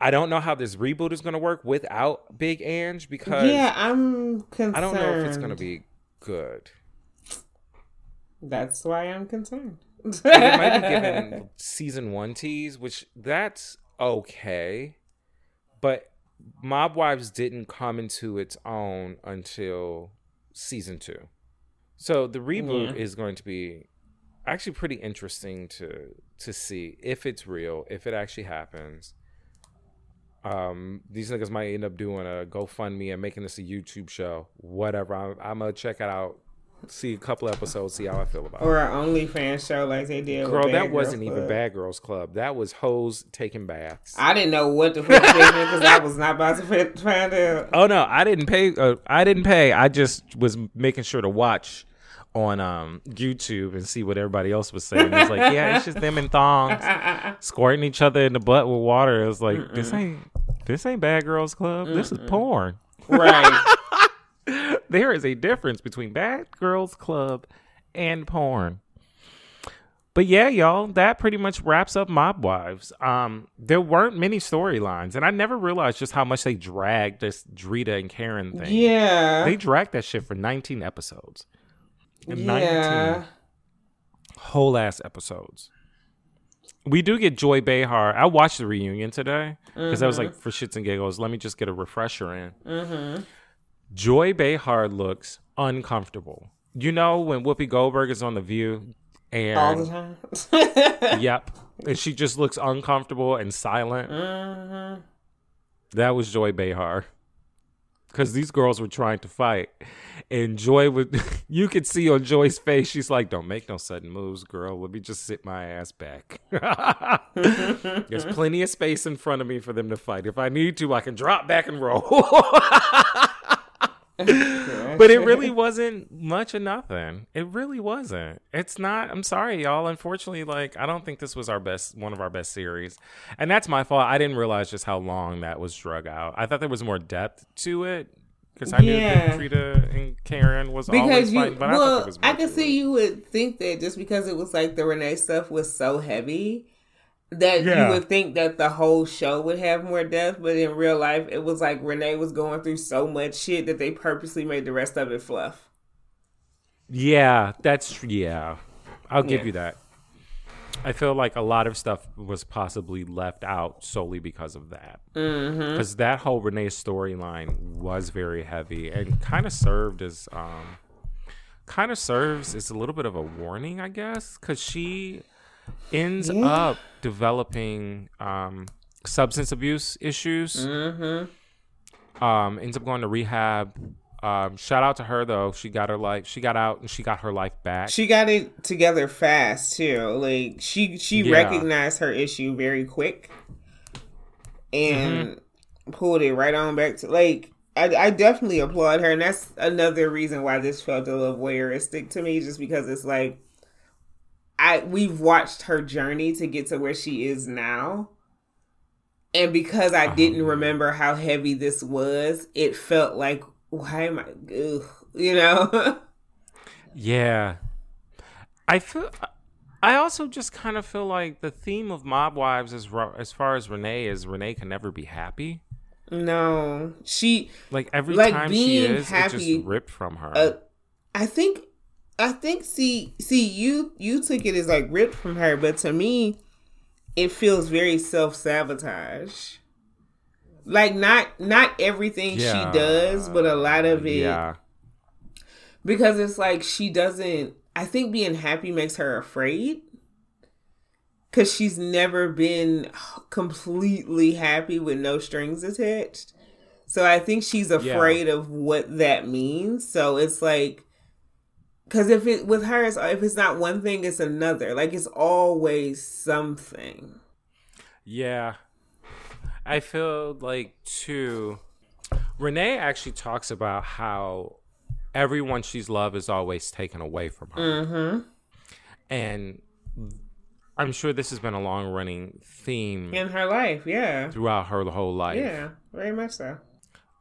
I don't know how this reboot is going to work without Big Ang because Yeah, I'm concerned. I don't know if it's going to be good. That's why I'm concerned. They might be giving season one tease, which that's okay, but Mob Wives didn't come into its own until season two. So the reboot Yeah. is going to be actually pretty interesting to to see if it's real, if it actually happens. Um, these niggas might end up doing a GoFundMe and making this a YouTube show. Whatever. I'm, I'm gonna check it out, see a couple episodes, see how I feel about it. or an OnlyFans show like they did. with Girl, Bad that Girls wasn't even Bad Girls Club. That was hoes taking baths. I didn't know what the fuck because I was not about to fi- find out. oh no, I didn't pay. Uh, I didn't pay. I just was making sure to watch on um YouTube and see what everybody else was saying. It's like, yeah, it's just them in thongs squirting each other in the butt with water. It was like, this ain't this ain't Bad Girls Club. This is porn. Right. there is a difference between Bad Girls Club and porn. But yeah, y'all, that pretty much wraps up Mob Wives. Um, there weren't many storylines, and I never realized just how much they dragged this Drita and Karen thing. Yeah. They dragged that shit for 19 episodes. And yeah. 19 whole ass episodes. We do get Joy Behar. I watched the reunion today because I was like, for shits and giggles, let me just get a refresher in. Mm-hmm. Joy Behar looks uncomfortable. You know when Whoopi Goldberg is on the View, All the and time. yep, and she just looks uncomfortable and silent. mm-hmm. That was Joy Behar. Because these girls were trying to fight. And Joy would you could see on Joy's face, she's like, Don't make no sudden moves, girl. Let me just sit my ass back. There's plenty of space in front of me for them to fight. If I need to, I can drop back and roll. but it really wasn't much of nothing. It really wasn't. It's not. I'm sorry, y'all. Unfortunately, like I don't think this was our best, one of our best series, and that's my fault. I didn't realize just how long that was drug out. I thought there was more depth to it. because I knew Yeah. that Drita and Karen was always because you fighting, but I thought well I, more could see it. you would think that just because it was like the renee stuff was so heavy that Yeah. you would think that the whole show would have more depth but in real life it was like renee was going through so much shit that they purposely made the rest of it fluff Yeah, that's yeah. I'll give Yeah. you that. I feel like a lot of stuff was possibly left out solely because of that. mm-hmm. Because that whole Renee storyline was very heavy and kind of served as um, kind of serves as a little bit of a warning, I guess, because she ends Yeah. up developing um, substance abuse issues. Mm-hmm. Um, ends up going to rehab. Um, shout out to her though. She got her life. She got out and she got her life back. she got it together fast too like she she Yeah. recognized her issue very quick and Mm-hmm. pulled it right on back to like I, I definitely applaud her and that's another reason why this felt a little voyeuristic to me just because it's like i we've watched her journey to get to where she is now and because i didn't Uh-huh. remember how heavy this was it felt like why am i ugh, you know Yeah. I feel I also just kind of feel like the theme of Mob Wives as as far as Renee is Renee can never be happy. no she Like every Like, time she being is, it happy, just ripped from her. uh, I think I think see see you you took it as like ripped from her, but to me it feels very self sabotage. Like not not everything Yeah. she does, but a lot of it yeah. because it's like she doesn't I think being happy makes her afraid. Cause she's never been completely happy with no strings attached. So I think she's afraid of what that means. So it's like because if it with her, it's, if it's not one thing, it's another. Like it's always something. Yeah. I feel like too Renee actually talks about how everyone she's loved is always taken away from her. Mm-hmm. And I'm sure this has been a long running theme In her life, yeah, throughout her whole life. yeah, very much so.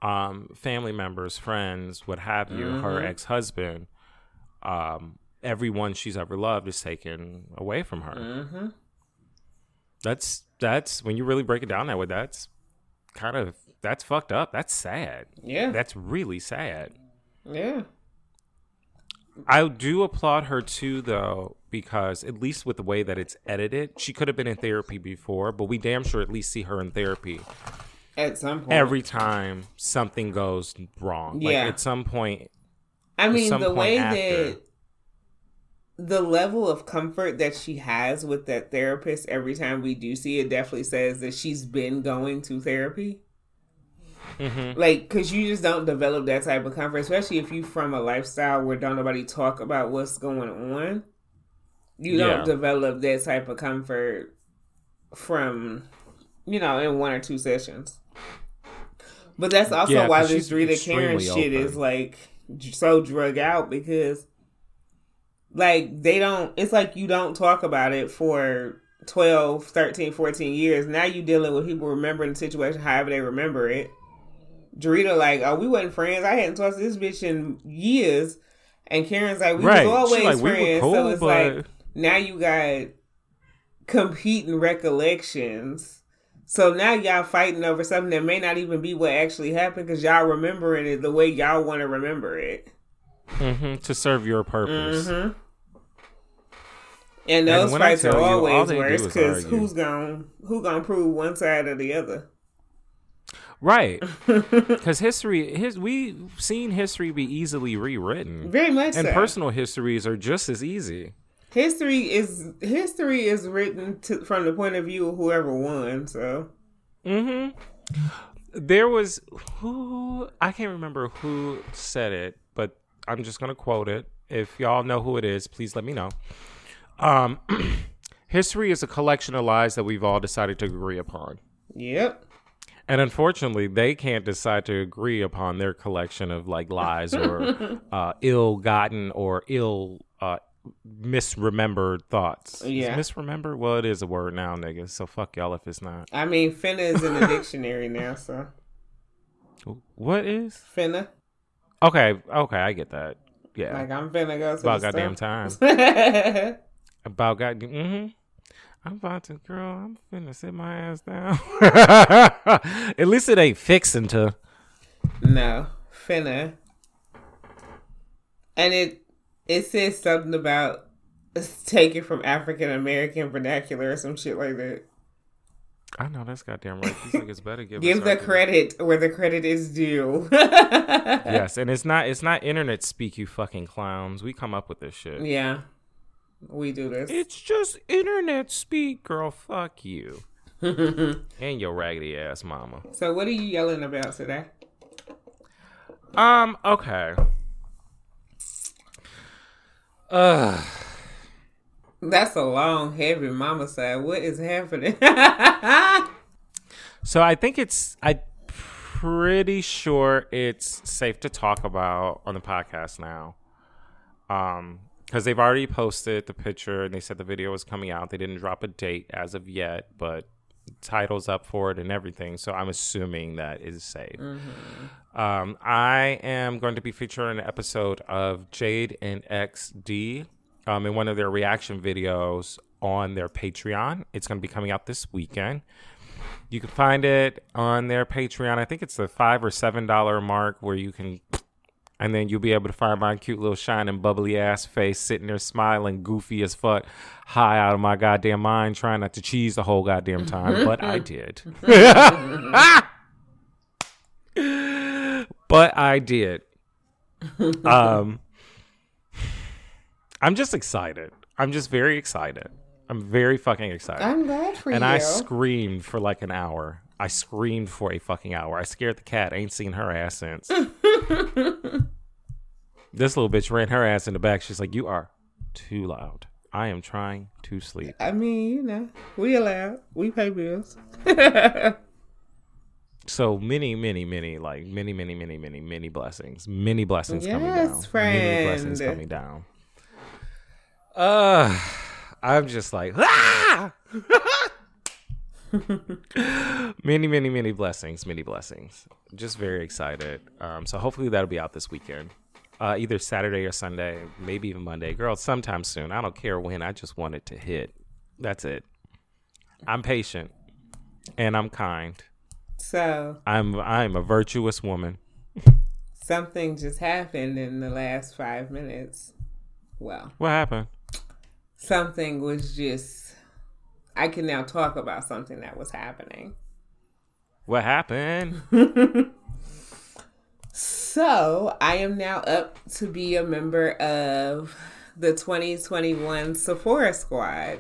um, family members, friends, what have you, her Mhm. ex husband, um, everyone she's ever loved is taken away from her. Mm-hmm. That's that's when you really break it down that way. That's kind of that's fucked up. That's sad. Yeah, That's really sad. yeah, I do applaud her too, though, because at least with the way that it's edited, she could have been in therapy before, but we damn sure at least see her in therapy at some point. every time something goes wrong. Yeah. Like at some point, I mean, the way after. that the level of comfort that she has with that therapist every time we do see it definitely says that she's been going to therapy. Mhm. Like, because you just don't develop that type of comfort, especially if you're from a lifestyle where don't nobody talk about what's going on. You Yeah. don't develop that type of comfort from, you know, in one or two sessions. But that's also Yeah, why this Drita Karen shit is like so drug out because, like, they don't, it's like you don't talk about it for 12, 13, 14 years. Now you dealing with people remembering the situation however they remember it. Drita like, oh, we wasn't friends. I hadn't talked to this bitch in years. And Karen's like, we Right. was always like, we friends. cool, so it's but- like now you got competing recollections. So now y'all fighting over something that may not even be what actually happened because y'all remembering it the way y'all want to remember it. Mhm, to serve your purpose. hmm And those I fights are always do worse because who's gonna who gonna prove one side or the other? Right. Because history, his we've seen history be easily rewritten, Very much and so. personal histories are just as easy. History is history is written to, from the point of view of whoever won. So hmm There was who I can't remember who said it, but I'm just gonna quote it. If y'all know who it is, please let me know. Um, history is a collection of lies that we've all decided to agree upon. yep. And unfortunately, they can't decide to agree upon their collection of like lies or uh, ill-gotten or ill uh, misremembered thoughts. Is Yeah. misremember? Well, it is a word now, nigga. So fuck y'all if it's not. I mean, finna is in the dictionary now. So What is? finna. Okay, okay, I get that. Yeah, Like I'm finna go to about goddamn store. time. About god. Mm-hmm. I'm about to, girl. I'm finna sit my ass down. At least it ain't fixing to. no, finna. And it it says something about taken from African American vernacular or some shit like that. I know that's goddamn right. These niggas better give Give the credit where the credit is due. Yes, and it's not it's not internet speak, you fucking clowns. We come up with this shit. Yeah, we do this. It's just internet speak, girl. Fuck you. and your raggedy ass mama. So what are you yelling about today? Um, okay. Ugh. That's a long, heavy mama side. What is happening? So I think it's I pretty sure it's safe to talk about on the podcast now. Um because they've already posted the picture and they said the video was coming out. They didn't drop a date as of yet, but titles up for it and everything. So I'm assuming that is safe. Um, I am going to be featuring an episode of Jade and XD um, in one of their reaction videos on their Patreon. It's going to be coming out this weekend. You can find it on their Patreon. I think it's the five or seven dollar mark where you can, and then you'll be able to find my cute little shining bubbly ass face sitting there smiling, goofy as fuck, high out of my goddamn mind, trying not to cheese the whole goddamn time, but I did. but I did. Um, I'm just excited. I'm just very excited. I'm very fucking excited I'm glad for you. and. I screamed for like an hour. I screamed for a fucking hour. I scared the cat. ain't seen her ass since. this little bitch ran her ass in the back. She's like, "You are too loud. I am trying to sleep." I mean, you know, we allowed. We pay bills. So many, many, many, like many, many, many, many, many blessings. Many blessings coming down. friend. Many blessings coming down. Uh, I'm just like, ah! many, many, many blessings, many blessings. Just very excited. Um, so hopefully that'll be out this weekend. Uh, either Saturday or Sunday, maybe even Monday. Girl, sometime soon. I don't care when. I just want it to hit. That's it. I'm patient and I'm kind. So I'm I'm a virtuous woman. something just happened in the last five minutes. Well, What happened? something was just. I can now talk about something that was happening. What happened? So I am now up to be a member of the 2021 Sephora Squad.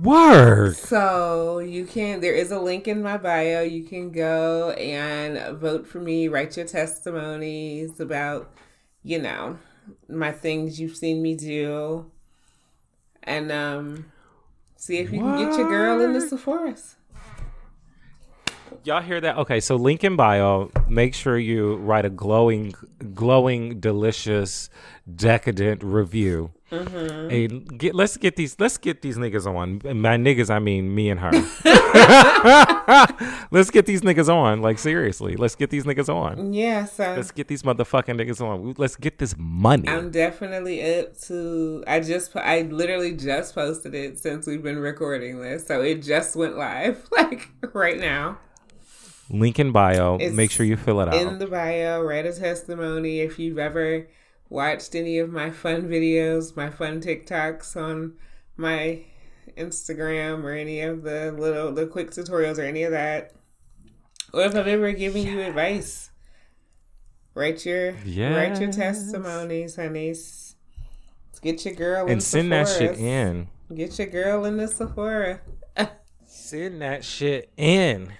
Word. So you can there is a link in my bio. You can go and vote for me, write your testimonies about, you know, my things you've seen me do. And um see if you can get your girl in the Sephora's. Y'all hear that? Okay, so link in bio. Make sure you write a glowing, glowing, delicious, decadent review. Mm-hmm. Hey, get let's get these let's get these niggas on. And By niggas, I mean me and her. let's get these niggas on. Like seriously, let's get these niggas on. Yeah, so Let's get these motherfucking niggas on. Let's get this money. I'm definitely up to. I just, I literally just posted it since we've been recording this, so it just went live, like right now. Link in bio. It's Make sure you fill it out. In the bio, write a testimony if you've ever watched any of my fun videos, my fun TikToks on my Instagram, or any of the little, the quick tutorials, or any of that, or if I've ever given you advice. Write your, write your Yes. testimonies, honeys. Get your girl in and send that shit in. Get your girl in the Sephora. Send that shit in.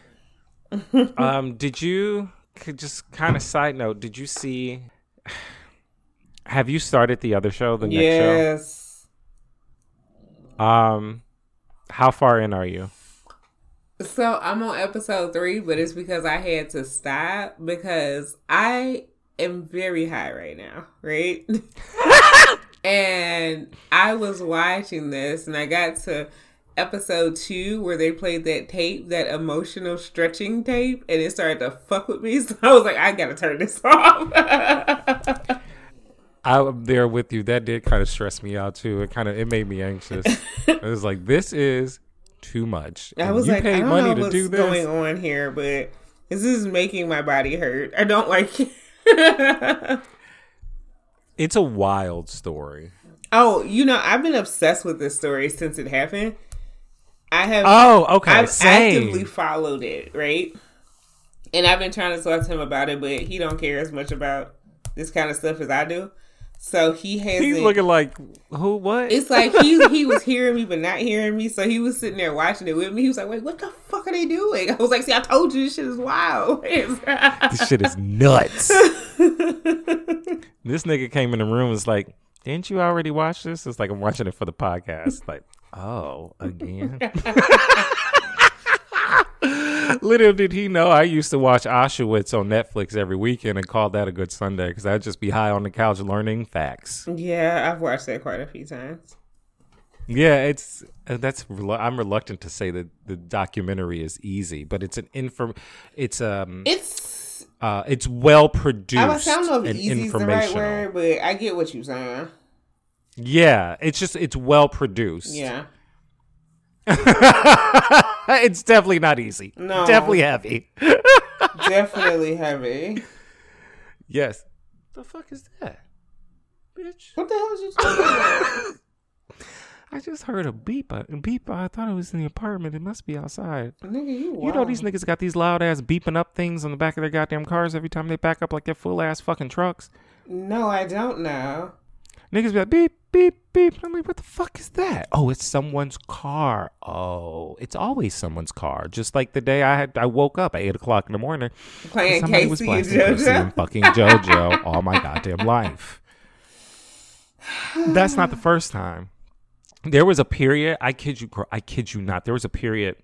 um, did you could just kind of side note? Did you see? Have you started the other show, the next show? yes. Um, how far in are you? So I'm on episode three, but it's because I had to stop because I am very high right now, right? and I was watching this and I got to episode two where they played that tape, that emotional stretching tape, and it started to fuck with me. So I was like, I gotta turn this off. I'm there with you. That did kind of stress me out too. It kind of it made me anxious. it was like this is too much. I was you like, paid I don't money know to what's do this. going on here, but this is making my body hurt. I don't like it. It's a wild story. oh, you know, I've been obsessed with this story since it happened. I have Oh, okay. I've Same. actively followed it, right? And I've been trying to talk to him about it, but he don't care as much about this kind of stuff as I do. So he has He's looking like who? What? It's like he he was hearing me but not hearing me, so he was sitting there watching it with me. He was like, "Wait, what the fuck are they doing?" I was like, "See, I told you this shit is wild." this shit is nuts. this nigga came in the room and was like, Didn't you already watch this? It's like I'm watching it for the podcast. Like, oh, again. Little did he know I used to watch Auschwitz on Netflix every weekend and call that a good Sunday because I'd just be high on the couch learning facts. yeah, I've watched that quite a few times. Yeah, it's uh, that's I'm reluctant to say that the documentary is easy, but it's an inform it's um It's uh it's well produced I, was, I don't know if easy is the right word, but I get what you're saying. Yeah, it's just it's well produced. Yeah, it's definitely not easy. No. Definitely heavy. definitely heavy. yes. The fuck is that? Bitch. What the hell is you talking about? I just heard a beep. A beep. I thought it was in the apartment. It must be outside. Nigga, you You know these niggas got these loud ass beeping up things on the back of their goddamn cars every time they back up like they're full ass fucking trucks. No, I don't know. Niggas be like beep beep beep. I'm like, what the fuck is that? Oh, it's someone's car. Oh, it's always someone's car. Just like the day I had, I woke up at eight o'clock in the morning. Playing Somebody was K-Ci and blasting and JoJo. fucking JoJo all my goddamn life. That's not the first time. There was a period. I kid you. I kid you not. There was a period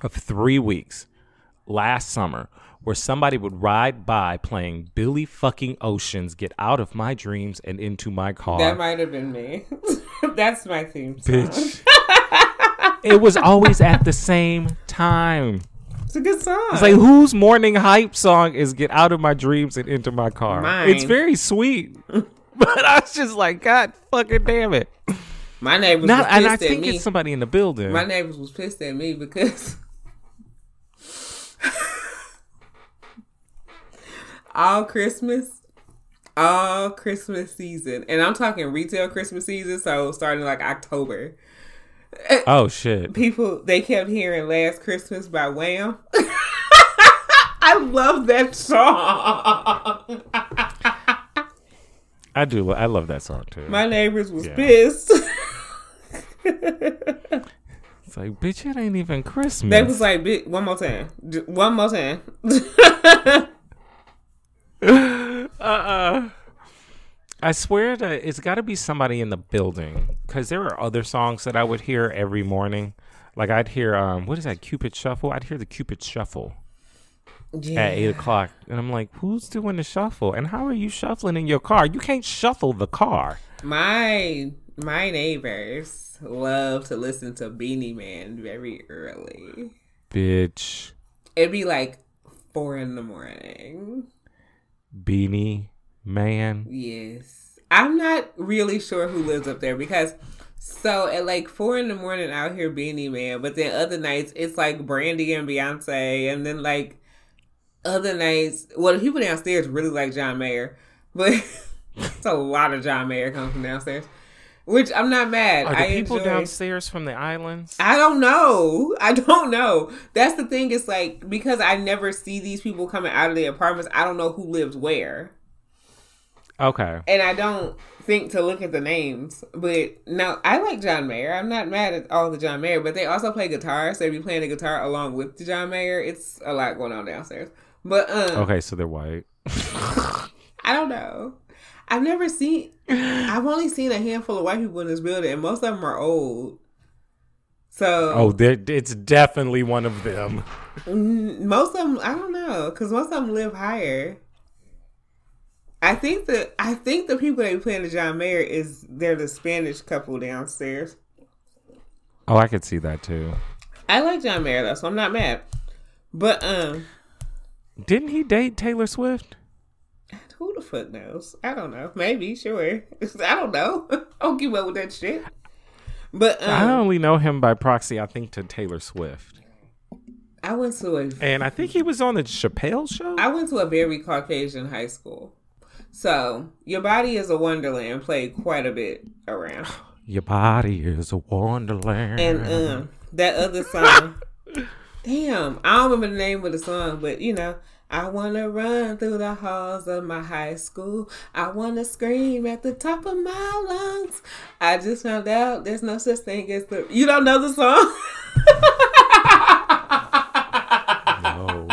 of three weeks last summer where somebody would ride by playing Billy fucking Ocean's "Get Out of My Dreams" and into my car. That might have been me. That's my theme song. Bitch. it was always at the same time. It's a good song. It's like whose morning hype song is "Get Out of My Dreams and Into My Car"? Mine. It's very sweet, but I was just like, God fucking damn it! my neighbors Not, and I think me. it's somebody in the building. My neighbors was pissed at me because all Christmas, all Christmas season, and I'm talking retail Christmas season, so starting like October. oh shit! People they kept hearing "Last Christmas" by Wham. I love that song. I do. I love that song too. My neighbors was Yeah. pissed. it's like, bitch, it ain't even Christmas. they was like, "Bi- "One more time, one more time." uh-uh. I swear that it's got to be somebody in the building because there are other songs that I would hear every morning. Like I'd hear, um, what is that? Cupid Shuffle. I'd hear the Cupid Shuffle yeah. at eight o'clock, and I'm like, who's doing the shuffle? And how are you shuffling in your car? You can't shuffle the car. My my neighbors love to listen to Beenie Man very early. Bitch, It'd be like four in the morning. Beenie Man. Yes. I'm not really sure who lives up there because so at like four in the morning out here Beenie Man, but then other nights it's like Brandy and Beyonce, and then like other nights, well, the people downstairs really like John Mayer, but it's a lot of John Mayer coming from downstairs, which I'm not mad. Are the people enjoy. downstairs from the islands? I don't know. I don't know. That's the thing. It's like because I never see these people coming out of the apartments. I don't know who lives where, Okay. and I don't think to look at the names. But no, I like John Mayer. I'm not mad at all the John Mayer, but they also play guitar, so they be playing the guitar along with the John Mayer. It's a lot going on downstairs. But um, Okay, so they're white. I don't know. I've never seen. I've only seen a handful of white people in this building, and most of them are old. So Oh, it's definitely one of them. Most of them, I don't know, because most of them live higher. I think the I think the people that be playing the John Mayer is they're the Spanish couple downstairs. Oh, I could see that too. I like John Mayer though, so I'm not mad. But um, Didn't he date Taylor Swift? Who the fuck knows? I don't know. Maybe, sure. I don't know. I don't keep up with that shit. But um, I only know him by proxy, I think, to Taylor Swift. I went to a And I think he was on the Chappelle show. I went to a very Caucasian high school. So your body is a wonderland played quite a bit around. Your body is a wonderland. And um that other song Damn, I don't remember the name of the song, but you know, I wanna run through the halls of my high school. I wanna scream at the top of my lungs. I just found out there's no such thing as the You don't know the song? no.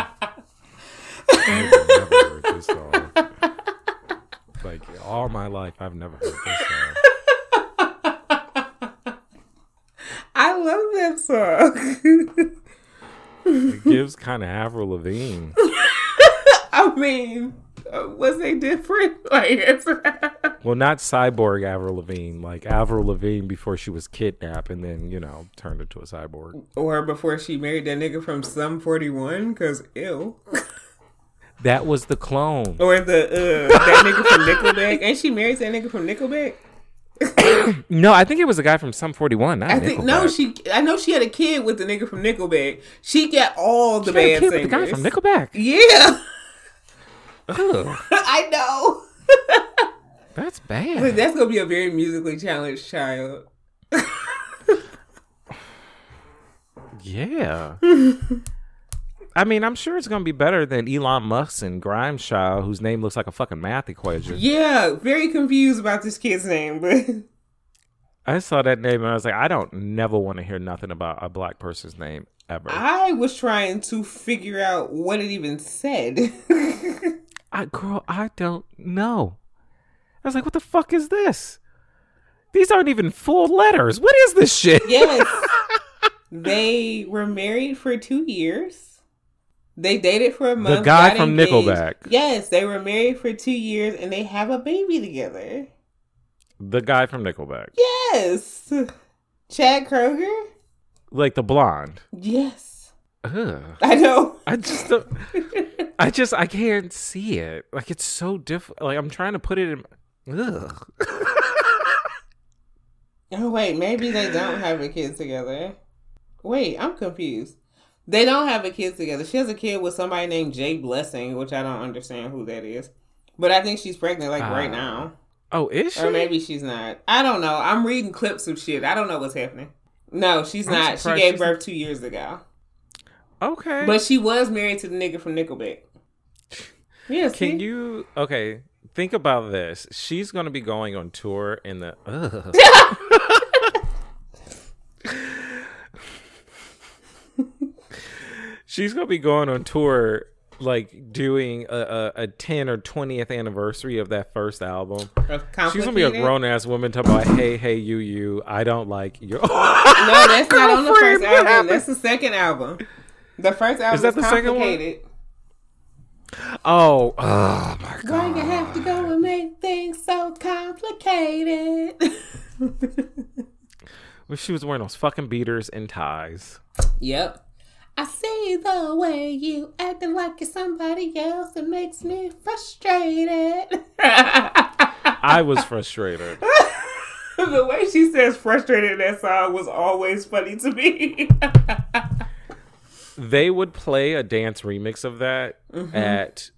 I've never heard this song. Like, all my life, I've never heard this song. I love that song. It gives kind of Avril Lavigne. I mean, was they different? Like, Well, not cyborg Avril Lavigne, like Avril Lavigne before she was kidnapped and then, you know, turned into a cyborg. or before she married that nigga from Sum 41, because ew. That was the clone. Or the uh, that nigga from Nickelback. Ain't she married that nigga from Nickelback? No, I think it was a guy from Sum 41. Not I think no, she. I know she had a kid with the nigga from Nickelback. She got all the She had a bad singers. the guy from Nickelback. Yeah, I know. that's bad. that's gonna be a very musically challenged child. Yeah. I mean, I'm sure it's gonna be better than Elon Musk and Grimes child, whose name looks like a fucking math equation. Yeah, very confused about this kid's name, but I saw that name and I was like, I don't never want to hear nothing about a black person's name ever. I was trying to figure out what it even said. I, girl, I don't know. I was like, what the fuck is this? These aren't even full letters. What is this shit? yes. They were married for two years. They dated for a month. The guy from engaged. Nickelback. Yes, they were married for two years and they have a baby together. The guy from Nickelback. Yes. Chad Kroeger? Like the blonde. Yes. Ugh. I know. I just don't, I just I can't see it. Like it's so difficult. Like I'm trying to put it in Ugh. Oh wait, maybe they don't have a kid together. Wait, I'm confused. They don't have a kid together. She has a kid with somebody named Jay Blessing, which I don't understand who that is. But I think she's pregnant like right Ah. now. Oh, is she? Or maybe she's not. I don't know. I'm reading clips of shit. I don't know what's happening. No, she's I'm not. She gave birth two years ago. Okay. But she was married to the nigga from Nickelback. Yes. Can you okay? Think about this. She's gonna be going on tour in the. She's gonna be going on tour, like doing a, a, a ten or twentieth anniversary of that first album. She's gonna be a grown ass woman talking about, "Hey, hey, you, you, I don't like you." No, that's not on the first album. That's the second album. The first album is that the second one? complicated. oh, oh my Why god! you have to go and make things so complicated? Well, she was wearing those fucking beaters and ties. yep. I see the way you acting like you're somebody else. It makes me frustrated. I was frustrated. the way she says frustrated in that song was always funny to me. They would play a dance remix of that Mm-hmm. at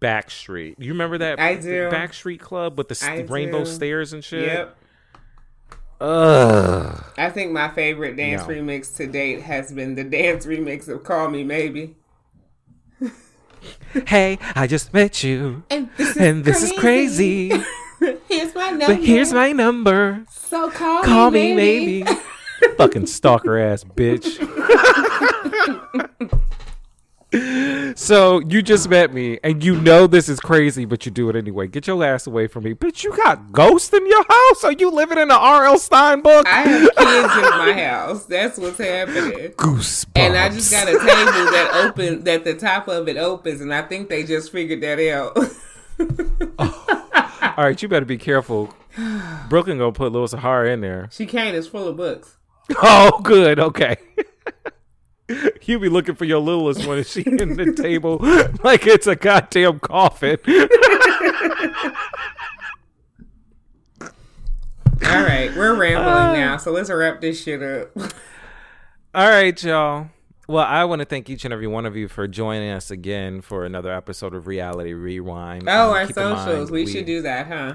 Backstreet. You remember that I do. Backstreet Club with the I rainbow do. stairs and shit? yep. Ugh. I think my favorite dance No. remix to date has been the dance remix of Call Me Maybe. Hey, I just met you, And this is, and this is crazy. here's my number. but here's my number. So call, Call me, me maybe. maybe. Fucking stalker ass bitch. so you just met me, and you know this is crazy, but you do it anyway. Get your ass away from me, bitch! You got ghosts in your house? Are you living in the R.L. Stine book? I have kids in my house. That's what's happening. Goosebumps. And I just got a table that open that the top of it opens, and I think they just figured that out. All right, you better be careful. Brooklyn gonna put Louis Sahara in there. she can't. It's full of books. Oh, good. Okay. you'll be looking for your littlest one, and she in the table like it's a goddamn coffin. All right, we're rambling now, so let's wrap this shit up. All right, y'all. Well, I want to thank each and every one of you for joining us again for another episode of Reality Rewind. Oh, Um, our keep in mind, socials. we, should do that, huh?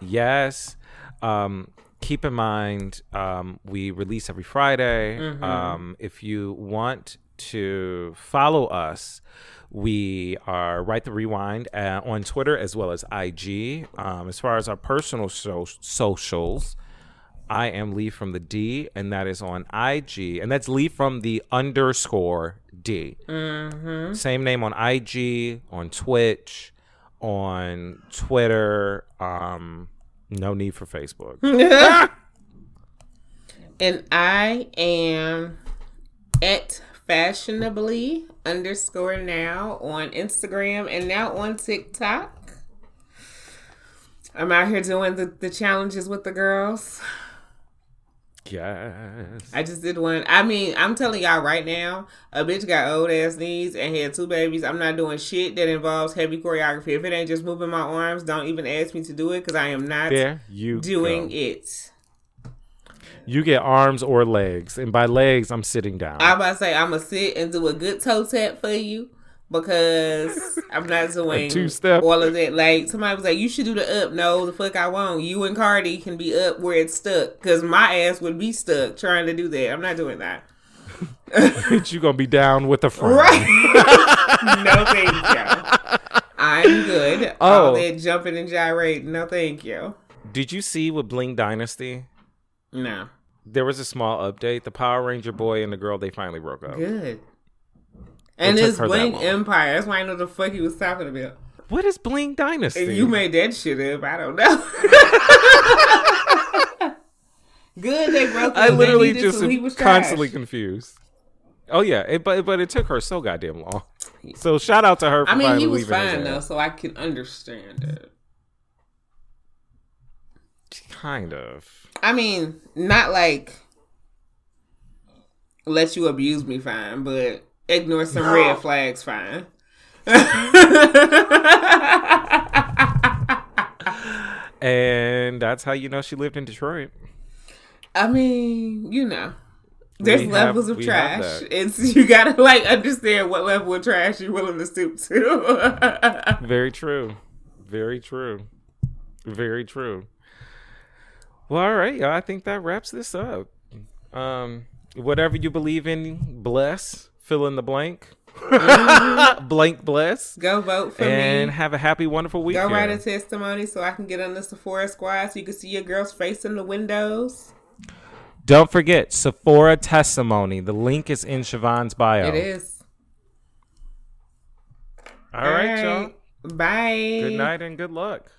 Yes. Um, keep in mind, um, we release every Friday. Mm-hmm. Um, if you want to follow us, we are Right the Rewind uh, on Twitter as well as IG. Um, as far as our personal so- socials, I am Lee from the D, and that is on IG, and that's Lee from the underscore D. Mm-hmm. Same name on IG, on Twitch, on Twitter. Um, no need for Facebook. And I am at fashionably underscore now on Instagram and now on TikTok. I'm out here doing the, the challenges with the girls. Yes. I just did one. I mean, I'm telling y'all right now, a bitch got old ass knees and had two babies. I'm not doing shit that involves heavy choreography. If it ain't just moving my arms, don't even ask me to do it because I am not There you doing go. it. You get arms or legs, and by legs, I'm sitting down. I'm about to say I'm gonna sit and do a good toe tap for you because I'm not doing two-step? all of that. Like somebody was like, "You should do the up." No, the fuck I won't. You and Cardi can be up where it's stuck because my ass would be stuck trying to do that. I'm not doing that. you gonna be down with the front. Right? no, thank you. I'm good. All Oh. that jumping and gyrating. No, thank you. Did you see with Bling Dynasty? No. There was a small update. The Power Ranger boy and the girl they finally broke up. Good. And it's that Bling. Empire. That's why I know the fuck he was talking about. What is Bling Dynasty? You made that shit up. I don't know. Good, they broke. I literally just am was constantly trash. confused. Oh yeah, it, but but it took her so goddamn long. So shout out to her. For I mean, he was fine though, so I can understand it. Kind of. I mean, not like let you abuse me, fine, but ignore some red flags, fine. And that's how you know she lived in Detroit. I mean, you know, there's We have- levels of trash. It's you gotta like understand what level of trash you're willing to stoop to. Very true. Very true. Very true. Well, all right, y'all. I think that wraps this up. Um, whatever you believe in, bless. Fill in the blank. blank bless. Go vote for And me. And have a happy, wonderful weekend. Go write a testimony so I can get on the Sephora squad so you can see your girl's face in the windows. Don't forget Sephora testimony. The link is in Siobhan's bio. It is. All right, y'all. Bye. Good night and good luck.